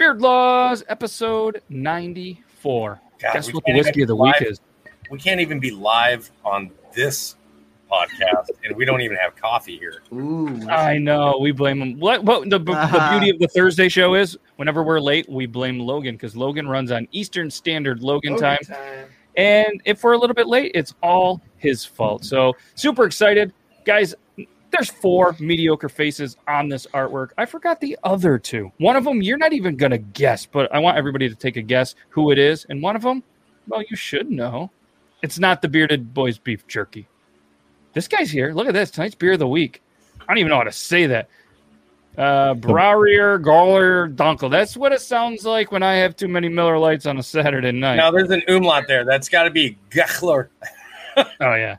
Beard Laws, episode 94. God, Guess we what the can't whiskey even of the be week live- is? We can't even be live on this podcast, and we don't even have coffee here. Ooh. I know. We blame him. What, what the, the Uh-huh. beauty of the Thursday show is whenever we're late, we blame Logan because Logan runs on Eastern Standard Logan time. And if we're a little bit late, it's all his fault. So super excited. Guys, there's four mediocre faces on this artwork. I forgot the other two. One of them, you're not even going to guess, but I want everybody to take a guess who it is. And one of them, well, you should know. It's not the Bearded Boys Beef Jerky. This guy's here. Look at this. Tonight's beer of the week. I don't even know how to say that. Uh, Brauer Galler Dunkel. That's what it sounds like when I have too many Miller Lites on a Saturday night. Now there's an umlaut there. That's got to be Gechler. Oh yeah.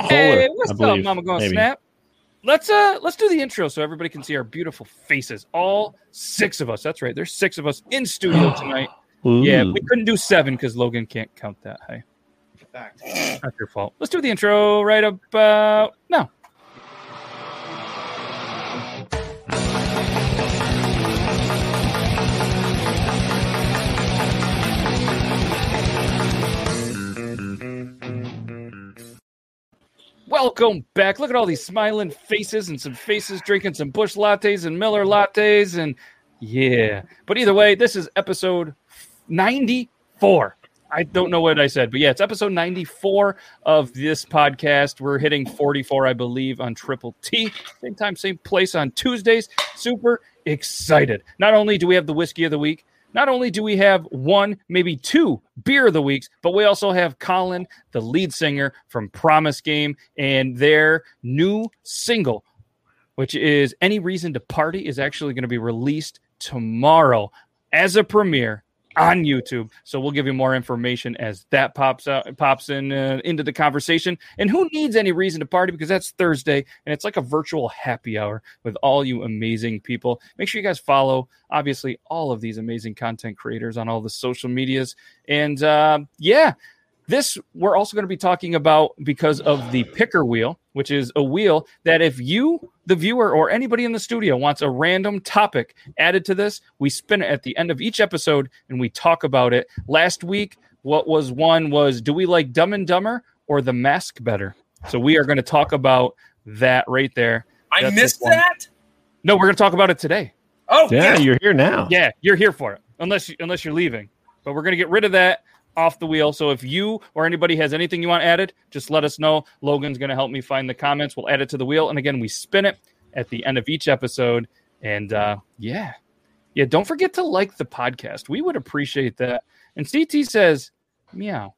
Holler, Hey, what's up, Mama Gonna maybe. Snap? Let's uh let's do the intro so everybody can see our beautiful faces. All six of us. That's right. There's six of us in studio tonight. Yeah, we couldn't do seven because Logan can't count that high. Not your fault. Let's do the intro right about now. Welcome back. Look at all these smiling faces and some faces drinking some Busch lattes and Miller lattes and yeah. But either way, this is episode 94. I don't know what I said, but yeah, it's episode 94 of this podcast. We're hitting 44, I believe, on Triple T. Same time, same place on Tuesdays. Super excited. Not only do we have the whiskey of the week, not only do we have one, maybe two beer of the weeks, but we also have Colin, the lead singer from Promise Game, and their new single, which is Any Reason to Party, is actually going to be released tomorrow as a premiere on YouTube. So we'll give you more information as that pops out, pops in uh, into the conversation. And who needs any reason to party? Because that's Thursday, and it's like a virtual happy hour with all you amazing people. Make sure you guys follow, obviously, all of these amazing content creators on all the social medias. And uh, yeah, this we're also going to be talking about because of the picker wheel, which is a wheel that if you, the viewer, or anybody in the studio wants a random topic added to this, we spin it at the end of each episode and we talk about it. Last week, what was one was do we like Dumb and Dumber or The Mask better? So we are going to talk about that right there. I That's missed that. No, we're going to talk about it today. Oh Yeah, yeah. you're here now. Yeah, you're here for it, unless you, unless you're leaving. But we're gonna get rid of that off the wheel. So if you or anybody has anything you want added, just let us know. Logan's gonna help me find the comments. We'll add it to the wheel, and again, we spin it at the end of each episode. And uh, yeah, yeah. Don't forget to like the podcast. We would appreciate that. And CT says, "Meow."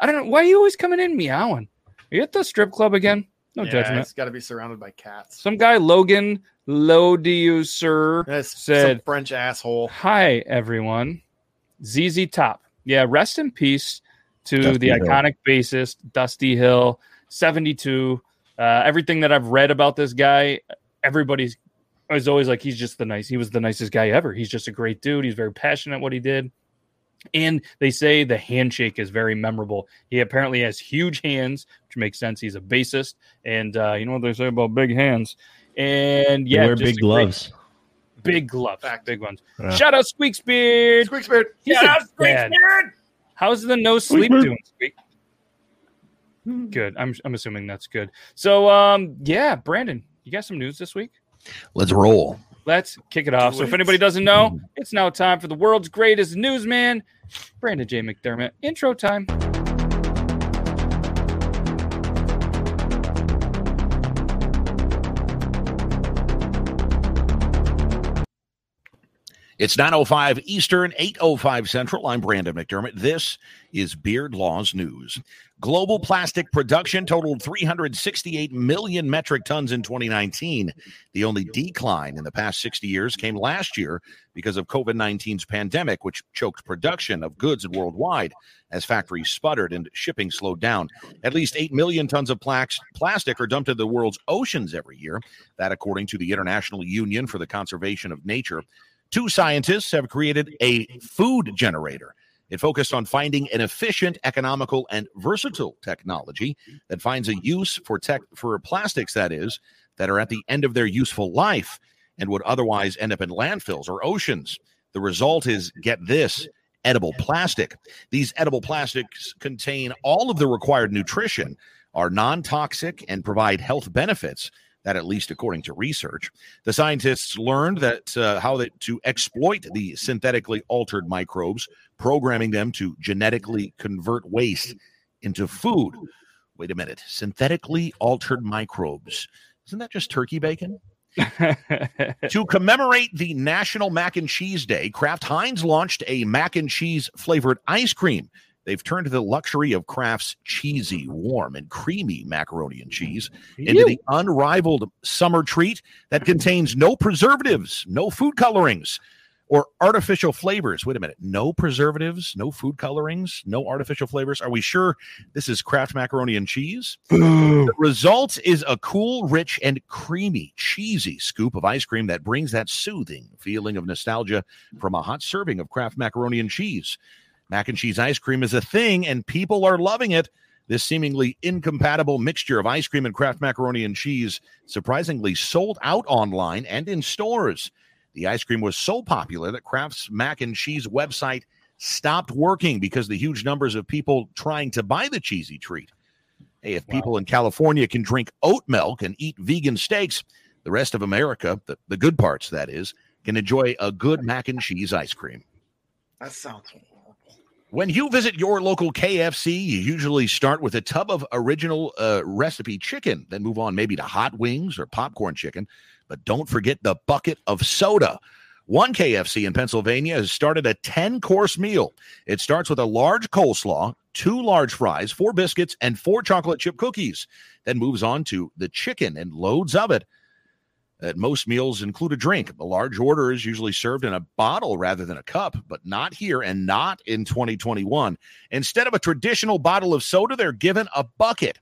I don't know why are you always coming in meowing. Are you at the strip club again? No yeah, judgment. It's got to be surrounded by cats. Some guy, Logan Lodiu, sir. That's said- French asshole. Hi, everyone. ZZ Top. Yeah, rest in peace to Dusty the Hill. iconic bassist, Dusty Hill, 72. Uh, everything that I've read about this guy, everybody's is always like, he's just the nice, he was the nicest guy ever. He's just a great dude. He's very passionate what he did. And they say the handshake is very memorable. He apparently has huge hands, which makes sense. He's a bassist. And uh, you know what they say about big hands. And yeah, wear big a great- gloves. Big gloves, Fact. big ones. Yeah. Shout out Squeaks Beard. Squeak Spirit. He's Yeah, a that's dad. spirit. How's the no sleep Squeak. doing? Squeak? Good. I'm I'm assuming that's good. So um yeah, Brandon, you got some news this week? Let's roll. Let's kick it off. So if anybody doesn't know, it's now time for the world's greatest newsman, Brandon J. McDermott. Intro time. It's 905 Eastern, 805 Central. I'm Brandon McDermott. This is Beard Laws News. Global plastic production totaled 368 million metric tons in 2019. The only decline in the past 60 years came last year because of COVID 19's pandemic, which choked production of goods worldwide as factories sputtered and shipping slowed down. At least 8 million tons of plastic are dumped into the world's oceans every year. That, according to the International Union for the Conservation of Nature. Two scientists have created a food generator. It focused on finding an efficient, economical, and versatile technology that finds a use for tech for plastics that is that are at the end of their useful life and would otherwise end up in landfills or oceans. The result is get this edible plastic. These edible plastics contain all of the required nutrition, are non toxic, and provide health benefits. That, at least according to research, the scientists learned that uh, how that to exploit the synthetically altered microbes, programming them to genetically convert waste into food. Wait a minute, synthetically altered microbes. Isn't that just turkey bacon? to commemorate the National Mac and Cheese Day, Kraft Heinz launched a mac and cheese flavored ice cream. They've turned the luxury of Kraft's cheesy, warm, and creamy macaroni and cheese into the unrivaled summer treat that contains no preservatives, no food colorings, or artificial flavors. Wait a minute. No preservatives, no food colorings, no artificial flavors. Are we sure this is Kraft macaroni and cheese? the result is a cool, rich, and creamy, cheesy scoop of ice cream that brings that soothing feeling of nostalgia from a hot serving of Kraft macaroni and cheese. Mac and cheese ice cream is a thing, and people are loving it. This seemingly incompatible mixture of ice cream and Kraft macaroni and cheese surprisingly sold out online and in stores. The ice cream was so popular that Kraft's mac and cheese website stopped working because the huge numbers of people trying to buy the cheesy treat. Hey, if people in California can drink oat milk and eat vegan steaks, the rest of America, the, the good parts that is, can enjoy a good mac and cheese ice cream. That sounds horrible. When you visit your local KFC, you usually start with a tub of original uh, recipe chicken, then move on maybe to hot wings or popcorn chicken. But don't forget the bucket of soda. One KFC in Pennsylvania has started a 10 course meal. It starts with a large coleslaw, two large fries, four biscuits, and four chocolate chip cookies, then moves on to the chicken and loads of it. At most meals include a drink. A large order is usually served in a bottle rather than a cup, but not here and not in 2021. Instead of a traditional bottle of soda, they're given a bucket,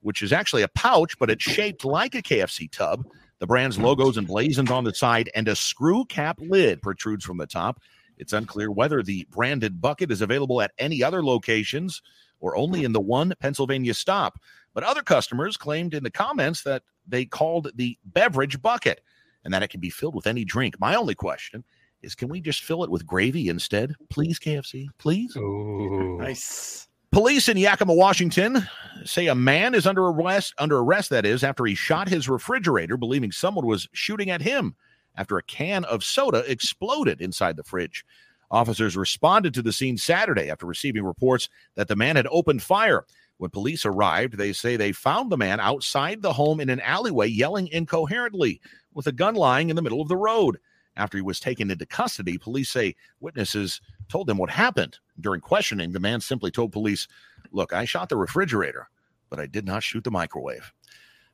which is actually a pouch, but it's shaped like a KFC tub. The brand's hmm. logos emblazoned on the side, and a screw cap lid protrudes from the top. It's unclear whether the branded bucket is available at any other locations or only in the one Pennsylvania stop. But other customers claimed in the comments that they called the beverage bucket and that it can be filled with any drink. My only question is can we just fill it with gravy instead? Please, KFC, please. Ooh. Nice. Police in Yakima, Washington say a man is under arrest under arrest that is after he shot his refrigerator believing someone was shooting at him after a can of soda exploded inside the fridge. Officers responded to the scene Saturday after receiving reports that the man had opened fire. When police arrived, they say they found the man outside the home in an alleyway yelling incoherently with a gun lying in the middle of the road. After he was taken into custody, police say witnesses told them what happened. During questioning, the man simply told police, Look, I shot the refrigerator, but I did not shoot the microwave.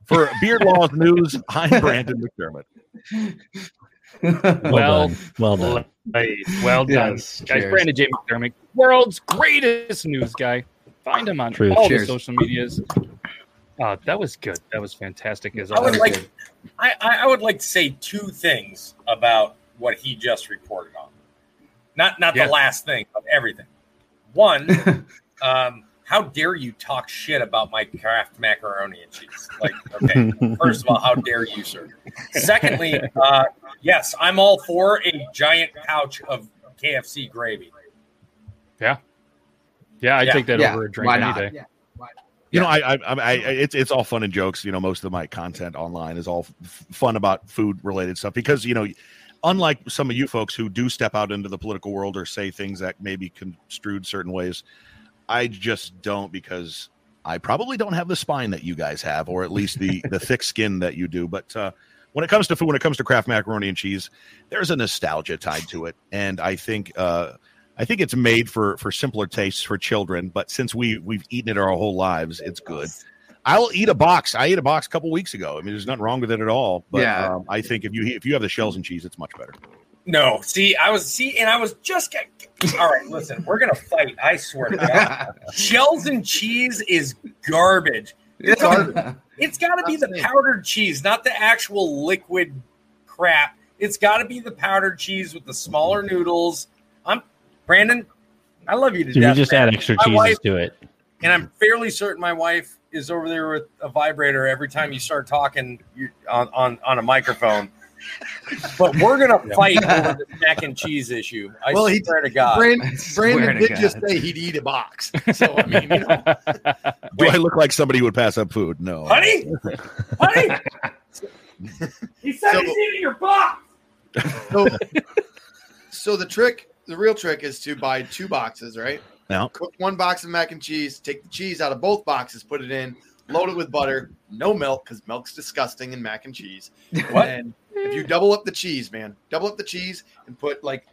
For Beard Laws News, I'm Brandon McDermott. Well, done. well done. Hey, well done. Yes, Guys, cheers. Brandon J. McDermott, world's greatest news guy. Find him on Truth. all Cheers. the social medias. Uh, that was good. That was fantastic as I would like, I, I I would like to say two things about what he just reported on. Not not Yeah. the last thing, but everything. One, um, how dare you talk shit about my Kraft macaroni and cheese? Like, okay, first of all, how dare you, sir? Secondly, uh, yes, I'm all for a giant pouch of KFC gravy. Yeah, I Yeah. take that Yeah, over a drink why any not? day. You know, I, I, I, I, it's it's all fun and jokes. You know, most of my content online is all f- fun about food related stuff because you know, unlike some of you folks who do step out into the political world or say things that may be construed certain ways, I just don't because I probably don't have the spine that you guys have, or at least the the thick skin that you do. But uh, when it comes to food, when it comes to Kraft macaroni and cheese, there's a nostalgia tied to it, and I think. Uh, I think it's made for for simpler tastes for children, but since we we've eaten it our whole lives, it's good. I'll eat a box. I ate a box a couple weeks ago. I mean, there's nothing wrong with it at all. But Yeah. um, I think if you if you have the shells and cheese, it's much better. No, see, I was see, and I was just get, all right. Listen, we're gonna fight. I swear to God. Shells and cheese is garbage. It's hard. It's got to be the powdered cheese, not the actual liquid crap. It's got to be the powdered cheese with the smaller noodles. I'm Brandon. I love you to So you just man. add extra My cheeses wife- to it. and I'm fairly certain my wife is over there with a vibrator every time you start talking on, on on a microphone. but we're gonna fight over the mac and cheese issue. I Well, he- swear to God. Brandon, swear Brandon to did just say he'd eat a box. So I mean, you know, Do I look like somebody who would pass up food? No. honey, honey. he said So- he's eating your box. so, so the trick, the real trick, is to buy two boxes, right? Now, Cook one box of mac and cheese. Take the cheese out of both boxes. Put it in. Load it with butter. No milk because milk's disgusting in mac and cheese. What? And if you double up the cheese, man, double up the cheese and put like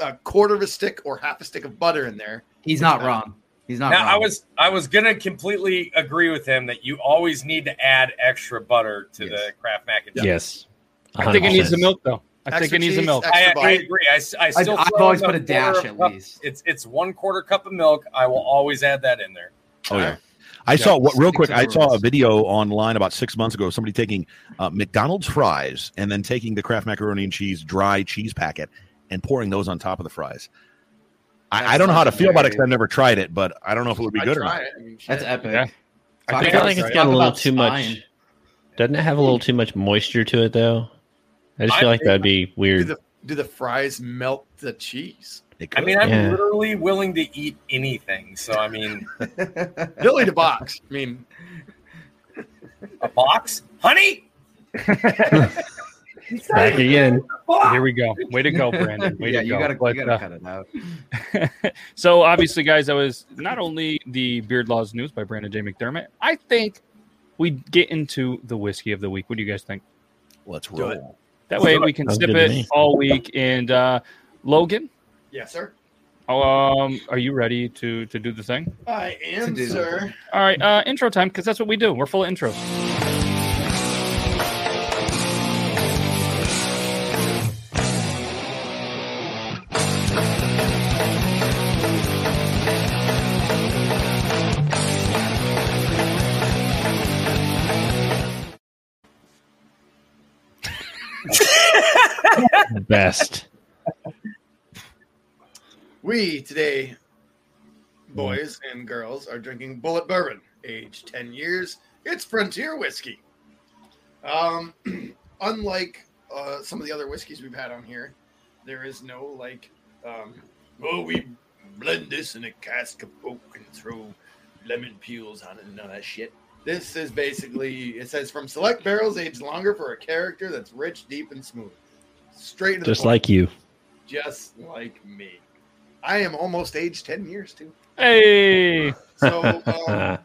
a quarter of a stick or half a stick of butter in there. He's not uh, wrong. He's not Now wrong. I was I was gonna completely agree with him that you always need to add extra butter to Yes. the Kraft mac and cheese. Yes. I think it needs the milk though. I think it needs the cheese, milk. I, I agree. I, s- I I've, still I've always put a dash at cup- least. It's it's one quarter cup of milk. I will always add that in there. oh yeah. I saw what real quick. I saw a video online about six months ago. Somebody taking uh, McDonald's fries and then taking the Kraft macaroni and cheese dry cheese packet and pouring those on top of the fries. I, I don't know how to feel about it because I've never tried it, but I don't know if it would be I'd good or not. I mean. That's epic. Yeah. I I feel like it's talk got a little about too much. Doesn't it have a little too much moisture to it though? I just I feel like that'd be Do weird. the do the fries melt the cheese? I mean, I'm Yeah. literally willing to eat anything. So I mean, He'll eat a box. I mean, a box, honey. Back again. Here we go. Way to go, Brandon. Way yeah, to you go. gotta, But, you gotta uh, cut it out. so obviously, guys, that was not only the Beard Laws news by Brandon J. McDermott. I think we get into the whiskey of the week. What do you guys think? Let's Do it. roll. That way we can Sounds sip it all week. And uh, Logan, yes, sir. um, are you ready to to do the thing? I am, sir. All right, uh, intro time because that's what we do. We're full of intros. Best. We today, boys and girls, are drinking Bulleit Bourbon, aged 10 years. It's Frontier whiskey. Um, unlike uh, some of the other whiskeys we've had on here, there is no like, um, oh, we blend this in a cask of oak and throw lemon peels on it and all that shit. This is basically, it says from select barrels aged longer for a character that's rich, deep, and smooth. Straight to the Just point like you. just like me. I am almost aged 10 years too. Hey, So um,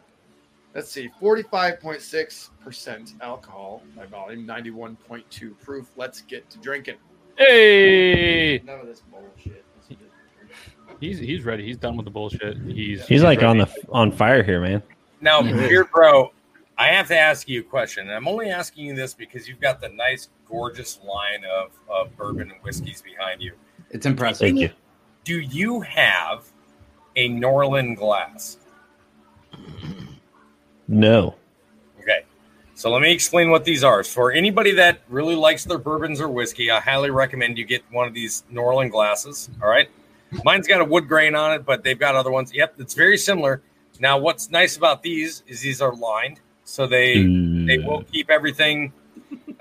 let's see 45.6% alcohol by volume, 91.2 proof. Let's get to drinking. hey, None of this bullshit. Let's get to drinking. he's he's ready. He's done with the bullshit. He's He's like ready. on the on fire here, man. Now, Yeah. Beard Bro, I have to ask you a question. And I'm only asking you this because you've got the nice, gorgeous line of, of bourbon and whiskeys behind you. It's impressive. Thank you. Do you have a Norlan glass? No. Okay. So let me explain what these are. For anybody that really likes their bourbons or whiskey, I highly recommend you get one of these Norlan glasses. All right. Mine's got a wood grain on it, but they've got other ones. Yep, it's very similar. Now, what's nice about these is these are lined, so they they hmm. will keep everything.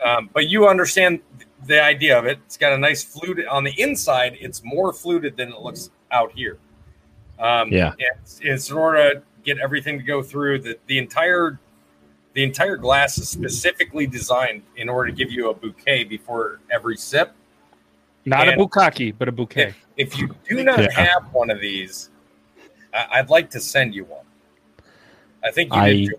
Um, but you understand the idea of it. It's got a nice fluted on the inside. It's more fluted than it looks out here. Um, Yeah. It's, it's in order to get everything to go through. The the entire the entire glass is specifically designed in order to give you a bouquet before every sip. not a and- bukkake, but a bouquet. If you do not Yeah. have one of these, I, I'd like to send you one. I think you I- did.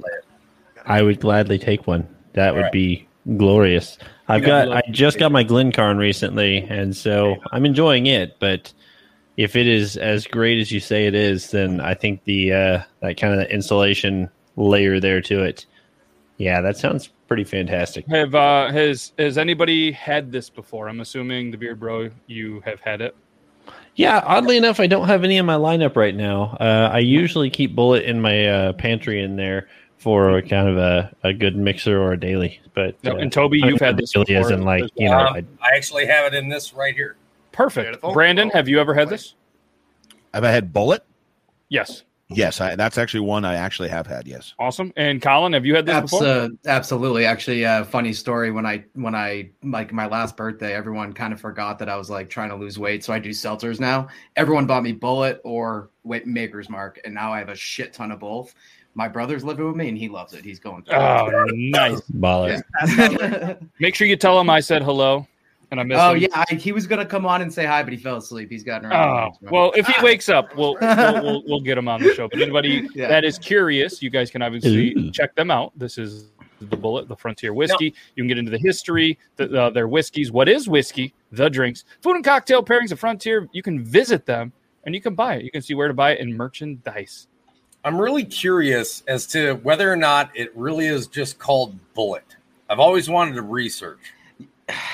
I would gladly take one. That would Alright. be glorious. I've You got got- I just got my Glencairn recently, and so I'm enjoying it. But if it is as great as you say it is, then I think the uh, that kind of insulation layer there to it, yeah, that sounds pretty fantastic. Have uh, has has anybody had this before? I'm assuming the beard bro, you have had it. Yeah, oddly enough, I don't have any in my lineup right now. Uh, I usually keep Bulleit in my uh, pantry in there for kind of a, a good mixer or a daily. But No, uh, and Toby, you've had this daily before. isn't like you know. Um, I, I actually have it in this right here. Perfect. Beautiful. Brandon, have you ever had this? Have I had bullet? Yes. Yes, I, that's actually one I actually have had. Yes. Awesome. And Colin, have you had this before? Abso- absolutely. Actually, uh, funny story. When I when I like my last birthday, everyone kind of forgot that I was like trying to lose weight, so I do seltzers now. Everyone bought me Bulleit or Weight Maker's Mark, and now I have a shit ton of both. My brother's living with me, and he loves it. He's going. through Oh, nice. Baller. it. Make sure you tell him I said hello and I miss oh him. yeah, I, he was gonna come on and say hi, but he fell asleep. He's gotten Oh, well, if he wakes up, we'll, we'll, we'll, we'll get him on the show. But anybody Yeah. that is curious, you guys can obviously Ooh. check them out. This is the Bulleit, the Frontier Whiskey. You can get into the history, the, uh, their whiskeys. What is whiskey? The drinks, food and cocktail pairings of Frontier. You can visit them and you can buy it. You can see where to buy it in merchandise. I'm really curious as to whether or not it really is just called Bulleit. I've always wanted to research.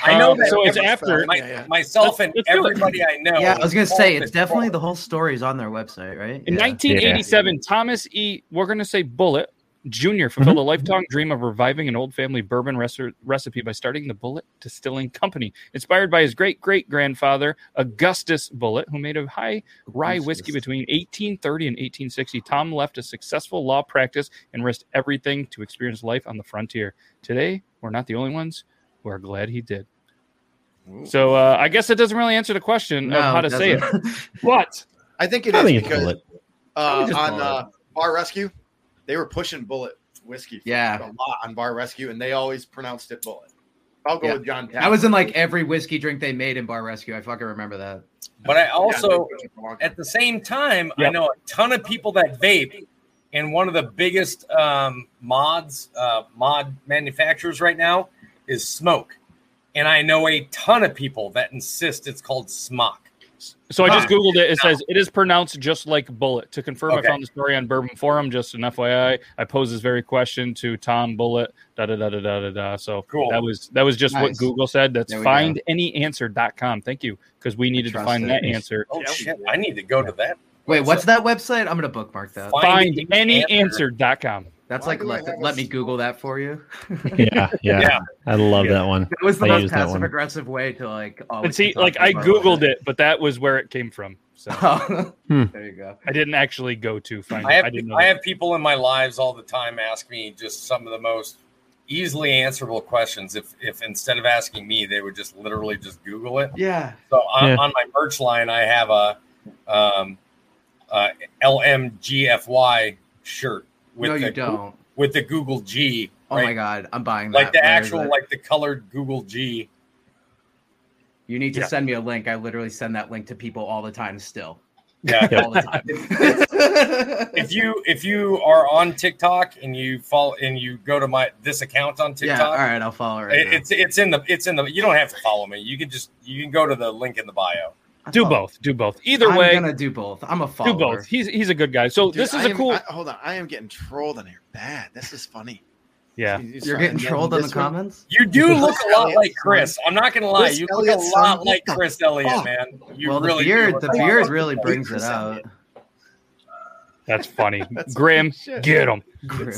I know Um, that so it's after- my- Yeah, yeah. myself Let's- and let's everybody I know. yeah, I was gonna say it's definitely Bulleit. the whole story is on their website, right? In Yeah. 1987, Thomas E. We're going to say Bulleit Jr. fulfilled Mm-hmm. a lifetime dream of reviving an old family bourbon reci- recipe by starting the Bulleit Distilling Company, inspired by his great great grandfather Augustus Bulleit, who made a high rye whiskey between 1830 and 1860. Tom left a successful law practice and risked everything to experience life on the frontier. Today, we're not the only ones who are glad he did. So uh, I guess it doesn't really answer the question No, of how to say it, doesn't. I think it I is think it's because uh, on call it. uh, Bar Rescue, they were pushing Bulleit whiskey for Yeah. a lot on Bar Rescue, and they always pronounced it Bulleit. I'll go Yeah. with John. I was in like every whiskey drink they made in Bar Rescue. I fucking remember that. But I also, they pushed it for a long time. at the same time, I know a ton of people that vape, and one of the biggest um, mods, uh, mod manufacturers right now is Smoke, and I know a ton of people that insist it's called Smock. So I just googled it. It says it is pronounced just like bullet. To confirm, Okay. I found the story on Bourbon Forum. Just an FYI, I posed this very question to Tom Bulleit. Da da da da da da da. So Cool. that was that was just what Google said. That's There we go. Thank you because we needed to find it. that answer. Oh Yeah. shit! I need to go to that. Wait, what's that website? I'm gonna bookmark that. Find any Findandyanswer.com. That's Why like do let, have let me Google that for you. Yeah, yeah, Yeah. I love Yeah. that one. It was the I most passive aggressive way to like. always And see, like I googled it. it, but that was where it came from. So Hmm. there you go. I didn't actually go to find. I it. have I didn't know I have people in my lives all the time ask me just some of the most easily answerable questions. If if instead of asking me, they would just literally just Google it. Yeah. So on, Yeah. on my merch line, I have a um, uh, LMGFY shirt with no, the you don't. with the Google G. Oh right? my god, I'm buying that. Like the Where is actual, it? like the colored Google G. You need to Yeah. send me a link. I literally send that link to people all the time. Still, Yeah. all the time. if you if you are on TikTok and you follow and you go to my this account on TikTok, yeah. TikTok, All right, I'll follow right it- now. it's it's in the it's in the. You don't have to follow me. You can just you can go to the link in the bio. I do follow- both. Do both. Either way. I'm gonna do both. I'm a follower. do both. He's he's a good guy. So Dude, this is I a am- cool. I- hold on, I am getting trolled in here. Bad. This is funny. yeah. You- you You're getting trolled in the this one? comments. You do look a lot Elliott, like Chris. I'm not gonna lie. Chris You look Elliott, a lot what like Chris Elliott, fuck? man. You well, really the do beard, the a lot beard really brings it out. Elliott. That's funny. That's Grim, get him.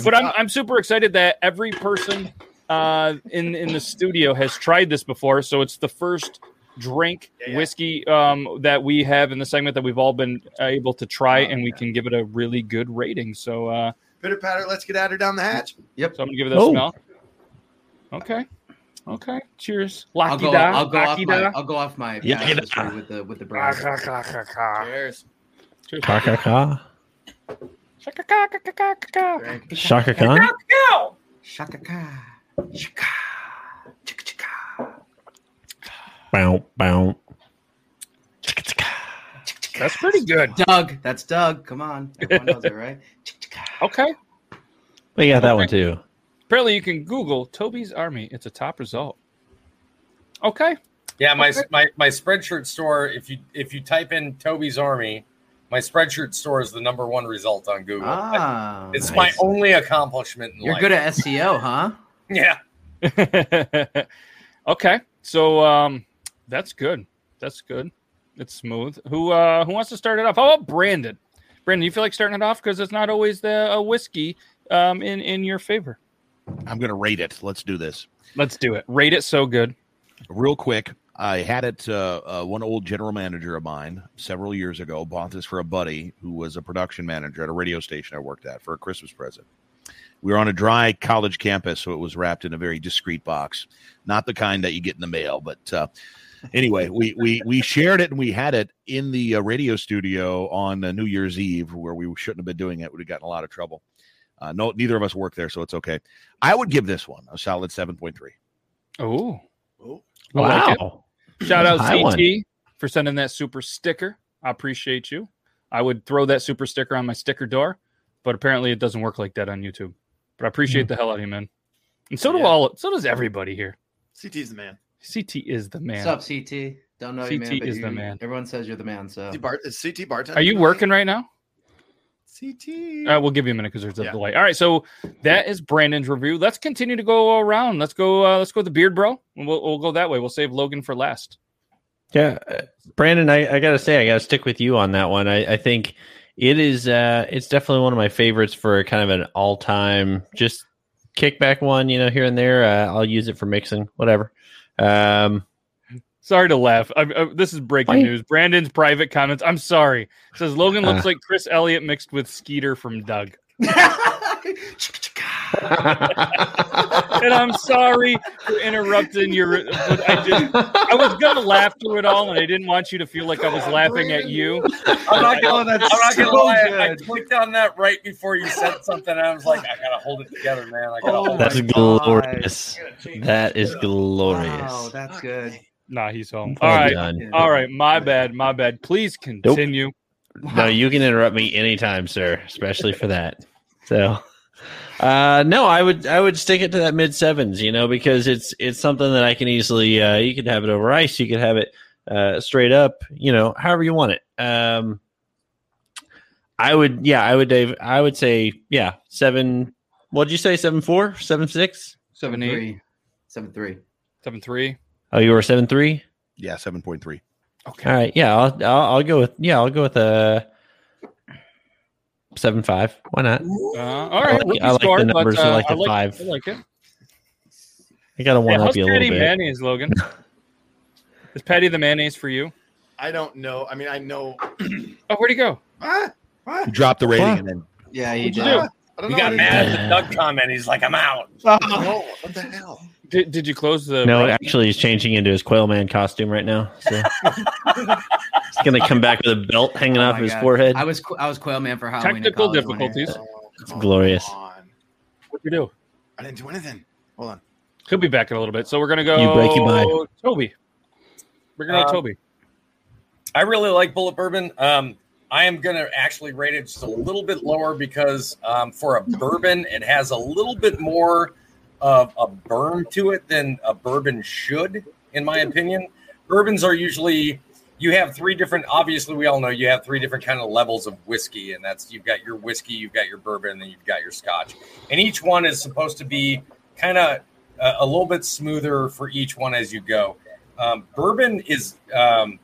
But I'm I'm super excited that every person uh, in in the studio has tried this before. So it's the first drink Yeah, yeah. whiskey um, that we have in the segment that we've all been able to try, Oh, and we yeah. can give it a really good rating. So uh, Pitter patter. Let's get at her down the hatch. Yep. so I'm gonna give it a Oh. smell. Okay. Okay. Cheers. I'll go. da. I'll go off lucky my. da. I'll go off my Yeah. with the with the brand. Cheers. Cheers. Ka ka ka. Shaka ka ka ka ka ka. Shaka Khan. Ow! Shaka ka. Shaka. Chicka chicka. Bow bow. That's pretty good. Doug. That's Doug. Come on. Everyone knows it, right? Chicka chicka. Okay. We got that one too. Apparently, you can Google Toby's Army. It's a top result. Okay. Yeah, my Okay. my my Spreadshirt store. If you if you type in Toby's Army, my Spreadshirt store is the number one result on Google. Ah, it's nice. my only accomplishment in you're life. good at SEO, huh? yeah. okay. So um, that's good. That's good. It's smooth. Who uh, who wants to start it off? How about Brandon? Brandon, you feel like starting it off because it's not always the a whiskey um, in in your favor. I'm going to rate it. Let's do this Let's do it. Rate it so good. real quick. I had it. Uh, uh, one old general manager of mine several years ago bought this for a buddy who was a production manager at a radio station I worked at for a Christmas present. We were on a dry college campus, so it was wrapped in a very discreet box, not the kind that you get in the mail. But uh, anyway, we we we shared it and we had it in the uh, radio studio on uh, New Year's Eve, where we shouldn't have been doing it. We'd have gotten a lot of trouble. Uh, no, neither of us work there, so it's okay. I would give this one a solid seven point three. Oh, Oh, like. Wow. Shout out High one. CT for sending that super sticker. I appreciate you. I would throw that super sticker on my sticker door, but apparently it doesn't work like that on YouTube. But I appreciate the hell out of you, man. And so do Yeah. all. So does everybody here. CT's the man. CT is the man. What's up, CT? Don't know you, man. CT but is the man. Everyone says you're the man. So CT Bart is CT bartender. Are you working right now? CT. Uh, we'll give you a minute because there's a Yeah. delay. All right, so that is Brandon's review. Let's continue to go around. Let's go. Uh, let's go with the beard, bro. And We'll, we'll go that way. We'll save Logan for last. Yeah, uh, Brandon, I, I gotta say, I gotta stick with you on that one. I, I think it is. Uh, it's definitely one of my favorites for kind of an all-time just kickback one. You know, here and there. Uh, I'll use it for mixing, whatever. Um, Sorry to laugh. I, I, this is breaking Fine. news. Brandon's private comments. I'm sorry. Says Logan looks Uh. like Chris Elliott mixed with Skeeter from Doug. And I'm sorry for interrupting your. But I just I was gonna laugh through it all, and I didn't want you to feel like I was laughing at you. I'm not gonna, Oh, that's I'm not gonna so lie. I clicked on that right before you said something. and I was like, I gotta hold it together, man. I gotta Oh, hold that's glorious. That is glorious. Wow, that's good. Nah, he's home. Well All right, done. all right. My bad. My bad. Please continue. No, you can interrupt me anytime, sir, especially for that. So, uh, no, I would I would stick it to that mid sevens, you know, because it's it's something that I can easily uh, you could have it over ice, you could have it uh, straight up, you know, however you want it. Um, I would, yeah, I would, Dave, I would say, yeah, seven. What'd you say? Seven four, seven six? Seven Seven eight, three. Seven three. seven three. Oh, you were seven three. Yeah, seven point three. Okay. All right, yeah, I'll, I'll I'll go with yeah, I'll go with a seven five. Why not? Uh, all right. like- I like the score, but, numbers. I uh, like the I like, five. I like it. I gotta one how's up you a Patty little bit. mayonnaise, Logan? is Patty the mayonnaise for you? I don't know. I mean, I know. Oh, where'd he go? Ah, You dropped the rating Huh. and then Yeah, he What'd you did. do? Don't He got mad at the Doug comment. He's like, I'm out. Oh, what the hell? Did, did you close the? No, roast? actually, he's changing into his Quail Man costume right now. So he's gonna come back with a belt hanging Oh off his God. forehead. I was qu- I was Quail Man for Halloween. Technical college one year. difficulties. Oh, It's come glorious. What'd you do? I didn't do anything. Hold on. He'll be back in a little bit. So we're gonna go. You break your mind. Toby. We're gonna go Um, Toby. I really like Bulleit Bourbon. Um, I am going to actually rate it just a little bit lower because um, for a bourbon, it has a little bit more of a burn to it than a bourbon should, in my opinion. Bourbons are usually you have three different. Obviously, we all know you have three different kind of levels of whiskey, and that's you've got your whiskey, you've got your bourbon, and then you've got your Scotch, and each one is supposed to be kind of a, a little bit smoother for each one as you go. Um, bourbon is um,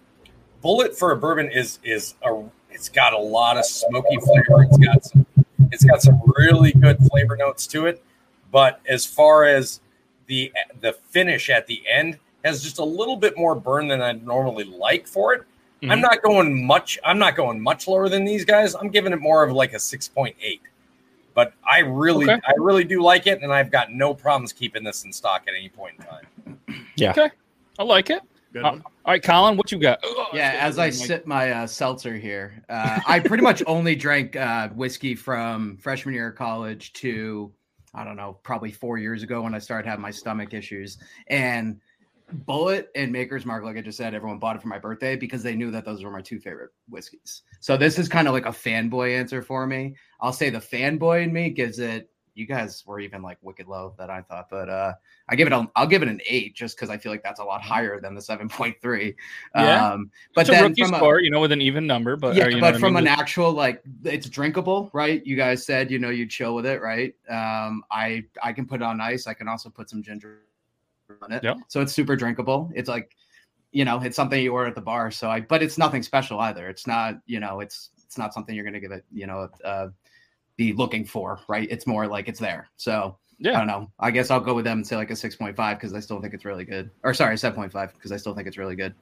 bullet for a bourbon is is a it's got a lot of smoky flavor. It's got some it's got some really good flavor notes to it. But as far as the the finish at the end has just a little bit more burn than I'd normally like for it. I'm Mhm. not going much. I'm not going much lower than these guys. I'm giving it more of like a six point eight. But I really, Okay. I really do like it, and I've got no problems keeping this in stock at any point in time. Yeah. Okay. I like it. Good Uh, all right, Colin, what you got? Yeah, as I sip my uh, seltzer here, uh, I pretty much only drank uh, whiskey from freshman year of college to I don't know, probably four years ago when I started having my stomach issues. And Bulleit and Maker's Mark, like I just said, everyone bought it for my birthday because they knew that those were my two favorite whiskeys. So this is kind of like a fanboy answer for me. I'll say the fanboy in me gives it. You guys were even like wicked low that I thought, but uh, I give it. A, I'll give it an eight just because I feel like that's a lot higher than the seven point three. Yeah. Um, but it's a then rookie from a- score, you know, with an even number, but yeah, or, you know but what I from mean? an actual like it's drinkable, right? You guys said you know you chill with it, right? Um, I I can put it on ice. I can also put some ginger on it. Yeah. So it's super drinkable. It's like, you know, it's something you order at the bar. So I, but it's nothing special either. It's not, you know, it's it's not something you're gonna give it, you know, uh, be looking for, right? It's more like it's there. So Yeah. I don't know. I guess I'll go with them and say like a six point five because I still think it's really good. Or sorry, seven point five because I still think it's really good.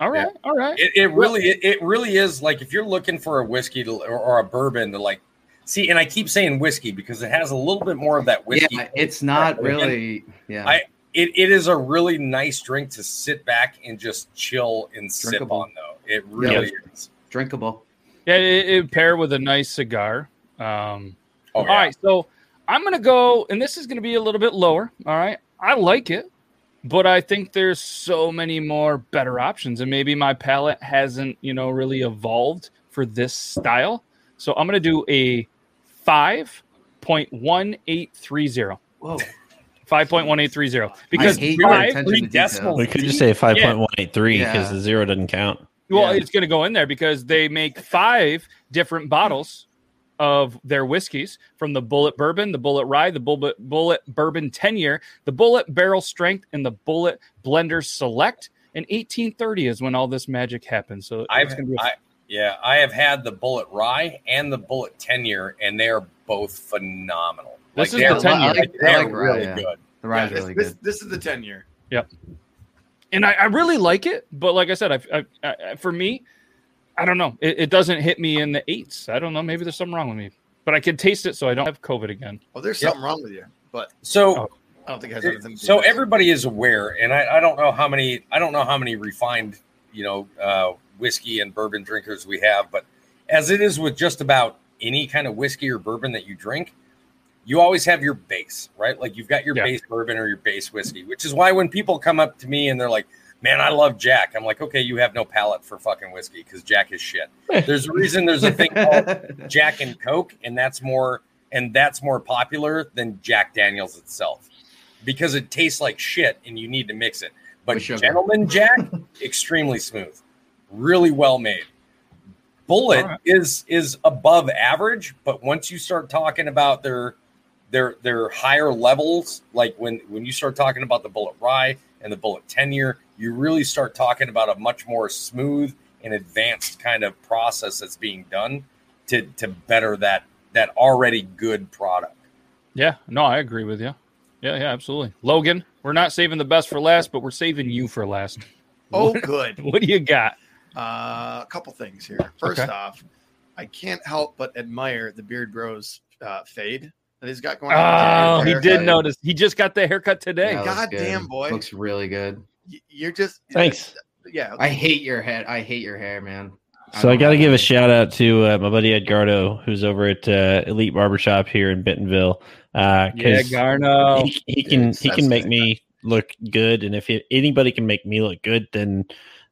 All right, all right. It, it really, it, it really is like if you're looking for a whiskey to, or, or a bourbon to like see, and I keep saying whiskey because it has a little bit more of that whiskey. Yeah, it's not Again, really. Yeah, I- It, it is a really nice drink to sit back and just chill and sip Drinkable. on, though. It really is. drinkable. Yeah, it, it pair with a nice cigar. Um, Oh, All yeah. right, so I'm gonna go, and this is gonna be a little bit lower. All right, I like it, but I think there's so many more better options, and maybe my palate hasn't, you know, really evolved for this style. So I'm gonna do a five point one eight three zero. Whoa. Five point one eight three zero because five, three to decimals. We could just say 5.183 because Yeah. the zero doesn't count. Well, Yeah. it's going to go in there because they make five different bottles of their whiskeys from the Bulleit Bourbon, the Bulleit Rye, the Bulleit Bulleit Bourbon 10 year, the Bulleit Barrel Strength, and the Bulleit Blender Select. And 1830 is when all this magic happens. So I've, it's going to be a I, yeah, I have had the Bulleit Rye and the Bulleit 10 year, and they are both phenomenal. This is the 10 year. I like- I they're like Rye, really yeah. good. The rye's Yeah, this, really this, good. this is the 10 year. Yep. And I, I really like it, but like I said, I, I, I for me, I don't know. It, it doesn't hit me in the eights. I don't know. Maybe there's something wrong with me, but I can taste it, so I don't have COVID again. Well, there's Yep. something wrong with you, but So, Oh. I don't think it has anything to do so with everybody is aware, and I, I don't know how many, I don't know how many refined, you know, uh, whiskey and bourbon drinkers we have, but as it is with just about any kind of whiskey or bourbon that you drink, you always have your base, right? Like you've got your Yeah. base bourbon or your base whiskey, which is why when people come up to me and they're like, man, I love Jack. I'm like, okay, you have no palate for fucking whiskey because Jack is shit. There's a reason there's a thing called Jack and Coke, and that's more and that's more popular than Jack Daniels itself because it tastes like shit and you need to mix it. But Gentleman Jack, extremely smooth, really well made. Bulleit right. is is above average, but once you start talking about their their their higher levels, like when when you start talking about the Bulleit Rye and the Bulleit tenure, you really start talking about a much more smooth and advanced kind of process that's being done to to better that that already good product. Yeah, no, I agree with you. Yeah, yeah, absolutely. Logan, we're not saving the best for last, but we're saving you for last. Oh, good. What do you got? Uh, a couple things here. First Okay. off, I can't help but admire the Beard Bros uh, fade that he's got going. Oh, he did haircut. notice. He just got the haircut today. Yeah, looks God damn, boy. looks really good. Y- You're just Thanks. Yeah, I hate your head. I hate your hair, man. So I don't got to give a shout out to uh, my buddy Edgardo, who's over at uh, Elite Barbershop here in Bentonville. Uh, 'cause Yeah, Garno. he, he can Dude, he can make good. me look good, and if it, anybody can make me look good, then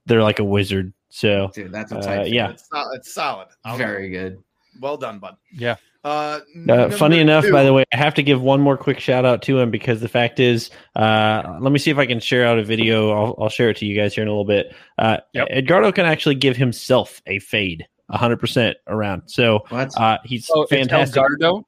they're like a wizard. So Dude, that's a Uh, tight. fit. yeah. it's, sol- it's solid. I'll- very good. well done, bud. Yeah. Uh, Uh, funny enough, two- by the way, I have to give one more quick shout out to him because the fact is, uh, let me see if I can share out a video. I'll, I'll share it to you guys here in a little bit. Uh, Yep. Edgardo can actually give himself a fade, hundred percent around. So What? uh, he's Oh, fantastic. It's Elgardo.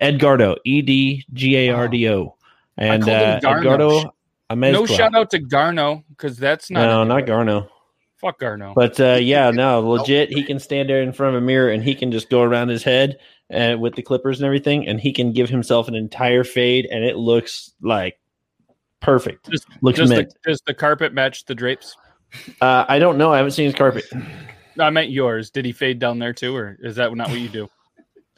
Edgardo, E D G A R D O, and called him uh, Garno. Edgardo Amezcua. No shout out to Garno because that's not. No, not Garno. Fuck Garno. But uh, yeah, no, legit. He can stand there in front of a mirror and he can just go around his head uh, with the clippers and everything, and he can give himself an entire fade, and it looks like perfect. Just- looks does, the, mint. does the carpet match the drapes? Uh, I don't know. I haven't seen his carpet. I meant yours. Did he fade down there too, or is that not what you do?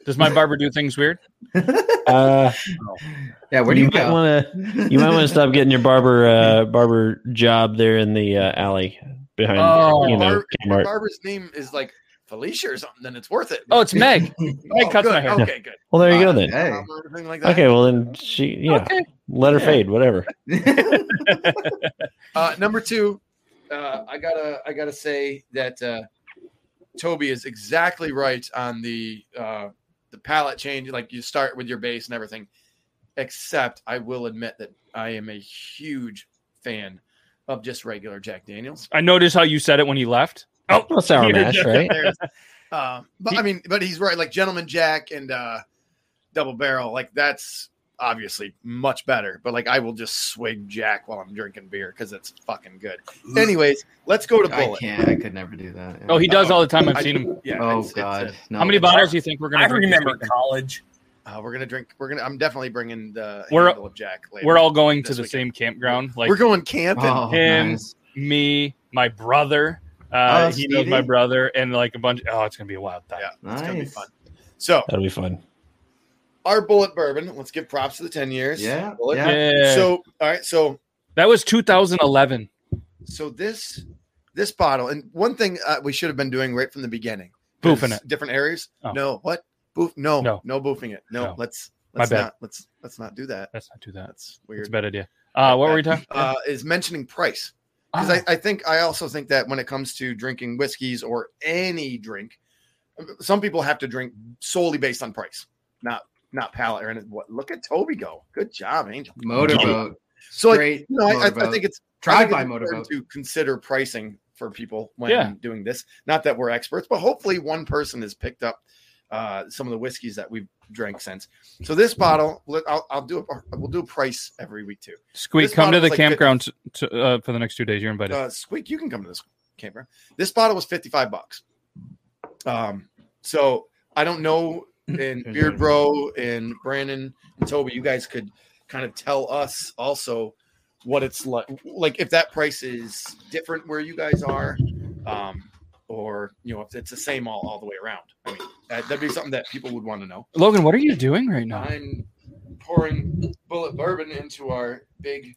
Does my barber do things weird? Uh, yeah, where do you, you, go? want to you might want to stop getting your barber uh, barber job there in the uh, alley behind Oh, you know Bar- Kmart. barber's name is like Felicia or something, then it's worth it. Oh, it's Meg. Oh, Meg cuts good. my hair. Okay, good. Well, there you go Uh, then. Hey. Or anything like that. Okay, well then she yeah, Okay. let her Yeah. fade, whatever. Uh, number two, uh, I gotta I gotta say that uh, Toby is exactly right on the uh, the palette change. Like you start with your base and everything. Except I will admit that I am a huge fan of just regular Jack Daniels. I noticed how you said it when he left. Oh, Well, sour mash, right? There's- uh, but I mean, but he's right. Like Gentleman Jack and uh, Double Barrel, like that's obviously much better. But like I will just swig Jack while I'm drinking beer because it's fucking good. Anyways, let's go to I Bulleit. can't. I could never do that. Oh, he does all the time. I've I- seen him. Yeah. Oh it's- it's, God. uh, No. How many bottles do you think we're gonna? I drink remember college. Uh, we're gonna drink. We're gonna. I'm definitely bringing the We're- handle of Jack. Later. We're all going to the weekend. same campground. Like we're going camping. Oh, him. nice. me, my brother. Uh, Oh, he knows my brother, and like a bunch. Oh, it's gonna be a wild time. Yeah, it's gonna be fun. So That'll be fun. our bullet bourbon. Let's give props to the ten years. Yeah, yeah. Yeah. So all right. So that was 2011. so this this bottle and one thing uh, we should have been doing right from the beginning. 'cause Boofing it. Different areas. Oh. No. What? Boof? No. No. No. boofing it. No. No. Let's My let's bad. not let's let's not do that. Let's not do that. That's weird. It's a bad idea. Uh, what were we talking? Uh, is mentioning price. Because Ah, I, I think I also think that when it comes to drinking whiskeys or any drink, some people have to drink solely based on price, not not palate or anything. What? Look at Toby go. Good job, Angel. Motorboat. So like, you know, I, I, I think it's I Drive think by motorboat. to consider pricing for people when Yeah. doing this. Not that we're experts, but hopefully one person has picked up uh, some of the whiskeys that we've drank since. So this bottle, I'll, I'll do a, we'll do a price every week too. Squeak, this come to the like campground to, to, uh, for the next two days. You're invited. Uh, Squeak, you can come to this campground. This bottle was 55 bucks. Um, so I don't know, and Beard Bro and Brandon and Toby, you guys could kind of tell us also what it's like, like if that price is different where you guys are, um, or you know if it's the same all, all the way around. I mean, that, that'd be something that people would want to know. Logan, what are you doing right now? I'm pouring Bulleit bourbon into our big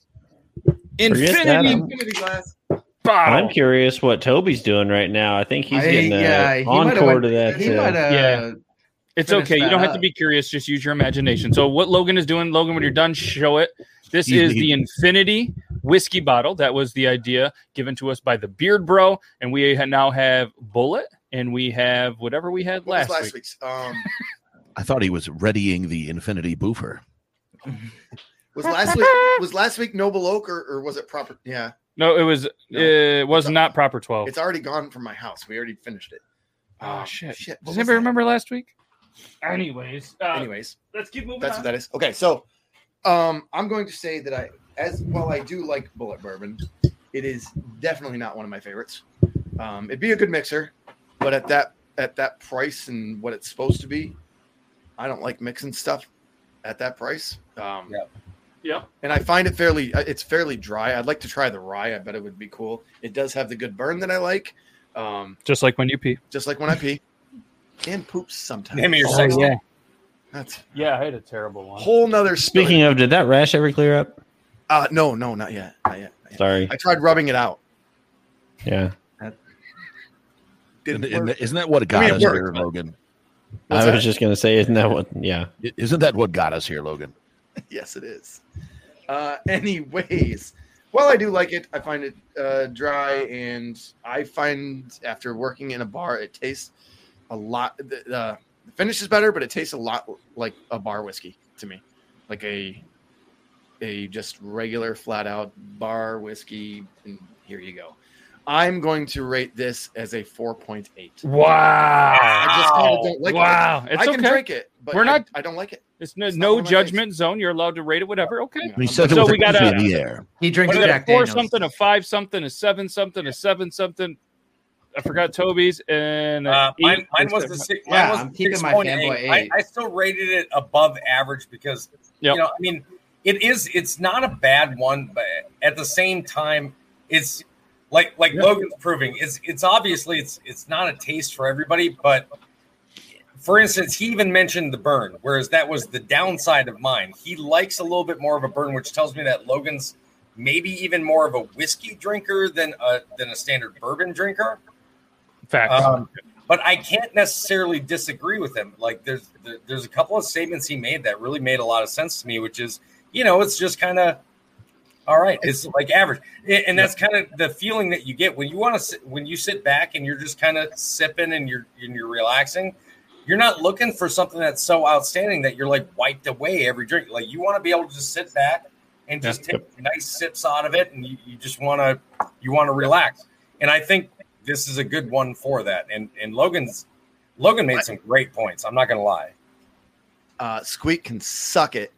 Infinity I'm- infinity glass. bottle. I'm curious what Toby's doing right now. I think he's I- getting uh, yeah, he might have encore went- to that. He uh, might have. yeah. It's finish okay. You that don't have to up. be curious. Just use your imagination. So, what Logan is doing, Logan, when you're done, show it. This is the Infinity whiskey bottle. That was the idea given to us by the Beard Bro, and we ha- now have Bulleit, and we have whatever we had What last, last week. week's? Um, I thought he was readying the Infinity Boofer. Was last week was last week Noble Oak or, or was it proper? Yeah, No, it was. No. it was It's a- not proper twelve. it's already gone from my house. We already finished it. oh Um, shit! Shit. what Does anybody that? remember last week? Anyways, uh, Anyways, let's keep moving. that's on. what that is. Okay, so um, I'm going to say that I, as well, I do like Bulleit Bourbon, it is definitely not one of my favorites. Um, it'd be a good mixer, but at that at that price and what it's supposed to be, I don't like mixing stuff at that price. Um, Yeah. Yep. and I find it fairly uh, it's fairly dry. I'd like to try the rye. I bet it would be cool. It does have the good burn that I like. Um, Just like when you pee. just like when I pee and poops sometimes. Name of your Oh, yeah. That's Yeah, I had a terrible one. whole nother story. Speaking of, did that rash ever clear up? uh, no, no, not yet, not yet. not yet. Sorry. I tried rubbing it out. Yeah. Didn't Isn't, work. isn't that what got I mean, us worked, here, but- Logan? What's I that? was just gonna say, isn't that what? Yeah. Isn't that what got us here, Logan? yes, it is. Uh, anyways, well, I do like it. I find it uh, dry, and I find after working in a bar, it tastes a lot. The, the finish is better, but it tastes a lot like a bar whiskey to me, like a a just regular flat out bar whiskey. And here you go. I'm going to rate this as a 4.8. Wow. I just kinda don't like it. wow. It's I can okay. drink it, but We're I- not- I, don't like it. It's no, It's no one of my judgment zone. You're allowed to rate it whatever. Okay. Yeah, He I'm said it So with we gotta- coffee in the air. He drinks What is Jack it? Four Daniels. something, a five something, a seven something, a seven something. I forgot Toby's and Uh, mine, mine was the six. Yeah, mine was I'm the keeping my fanboy I, eight. I still rated it above average because Yep. you know, I mean, it is. It's not a bad one, but at the same time, it's like like Yeah. Logan's proving. It's it's obviously it's it's not a taste for everybody, but. For instance, he even mentioned the burn, whereas that was the downside of mine. He likes a little bit more of a burn, which tells me that Logan's maybe even more of a whiskey drinker than a than a standard bourbon drinker. Facts. Um, but I can't necessarily disagree with him. Like there's there- there's a couple of statements he made that really made a lot of sense to me, which is you know it's just kind of all right. It's like average, and that's kind of the feeling that you get when you want to sit, when you sit back and you're just kind of sipping and you're and you're relaxing. You're not looking for something that's so outstanding that you're like wiped away every drink. Like you want to be able to just sit back and just Yeah. take nice sips out of it, and you, you just want to you want to relax. And I think this is a good one for that. And and Logan's Logan made some great points. I'm not gonna lie. uh, Squeak can suck it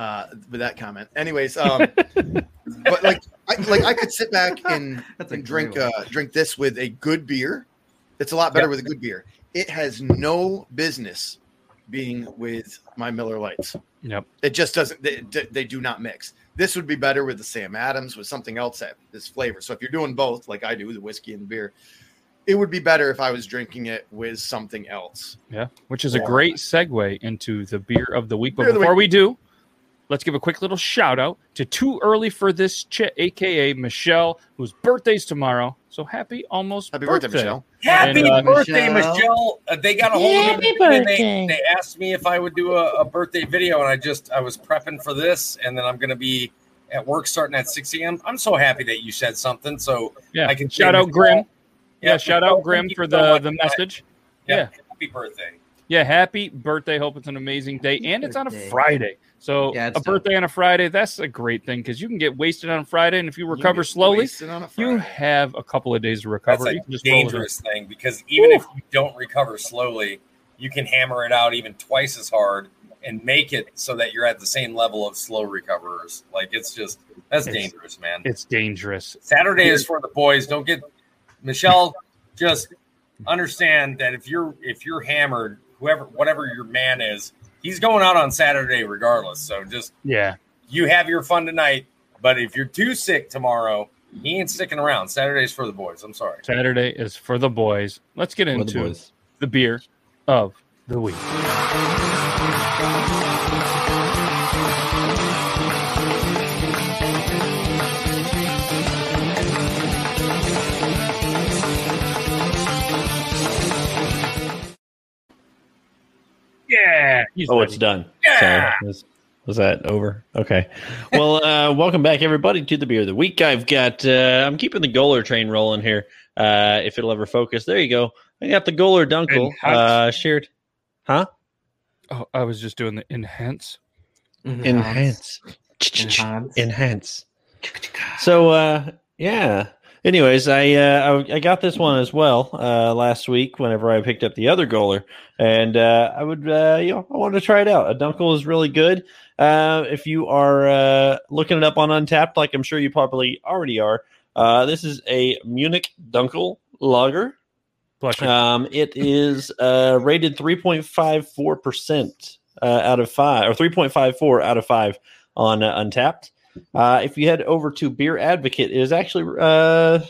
uh, with that comment. Anyways, um, but like, I, like I could sit back and, and drink uh, drink this with a good beer. It's a lot better Yeah. with a good beer. It has no business being with my Miller Lites. Yep. It just doesn't. They, they do not mix. This would be better with the Sam Adams with something else that this flavor. So if you're doing both, like I do, the whiskey and the beer, it would be better if I was drinking it with something else. Yeah, which is a great segue into the beer of the week. But of the before week. we do, let's give a quick little shout out to Too Early for This Chit, aka Michelle, whose birthday's tomorrow. So happy almost Happy birthday, Michelle. Happy And, uh, birthday, Michelle. Michelle! Uh, they got a hold of me. And They, they asked me if I would do a, a birthday video, and I just I was prepping for this, and then I'm going to be at work starting at 6 a.m. I'm so happy that you said something, so Yeah, I can shout out Grim. Yeah, shout out Grim for the the message. Yeah, Yeah. happy birthday. Yeah, happy birthday. Hope it's an amazing day. And it's on a Friday. So Yeah, a it's dope. birthday on a Friday, that's a great thing because you can get wasted on Friday. And if you You recover get slowly, wasted on a you have a couple of days to recover. That's a You can just roll with it. dangerous thing because even if you don't recover slowly, you can hammer it out even twice as hard and make it so that you're at the same level of slow recoverers. Like it's just that's It's- dangerous, man. It's dangerous. Saturday is for the boys. Don't get Michelle. Just understand that if you're if you're hammered, whoever whatever your man is, he's going out on Saturday regardless. So just Yeah. you have your fun tonight. But if you're too sick tomorrow, he ain't sticking around. Saturday's for the boys. I'm sorry. Saturday is for the boys. Let's get For into boys. the beer of the week. Yeah. he's Oh, ready. it's done. Yeah. Sorry. Was, was that over? Okay. Well, uh, welcome back, everybody, to the beer of the week. I've got, uh, I'm keeping the Goler train rolling here. Uh, if it'll ever focus. There you go. I got the Goler Dunkel uh, shared. Huh? Oh, I was just doing the enhance. Enhance. Enhance. Enhance. So, uh, yeah. Anyways, I, uh, I I got this one as well uh, last week. Whenever I picked up the other Goler, and uh, I would, uh, you know, I wanted to try it out. A Dunkel is really good. Uh, if you are uh, looking it up on Untappd, like I'm sure you probably already are, uh, this is a Munich Dunkel Lager. Um, it is uh, rated 3.54% uh, out of 5, or 3.54 out of 5 on uh, Untappd. Uh, if you head over to Beer Advocate, it is actually uh,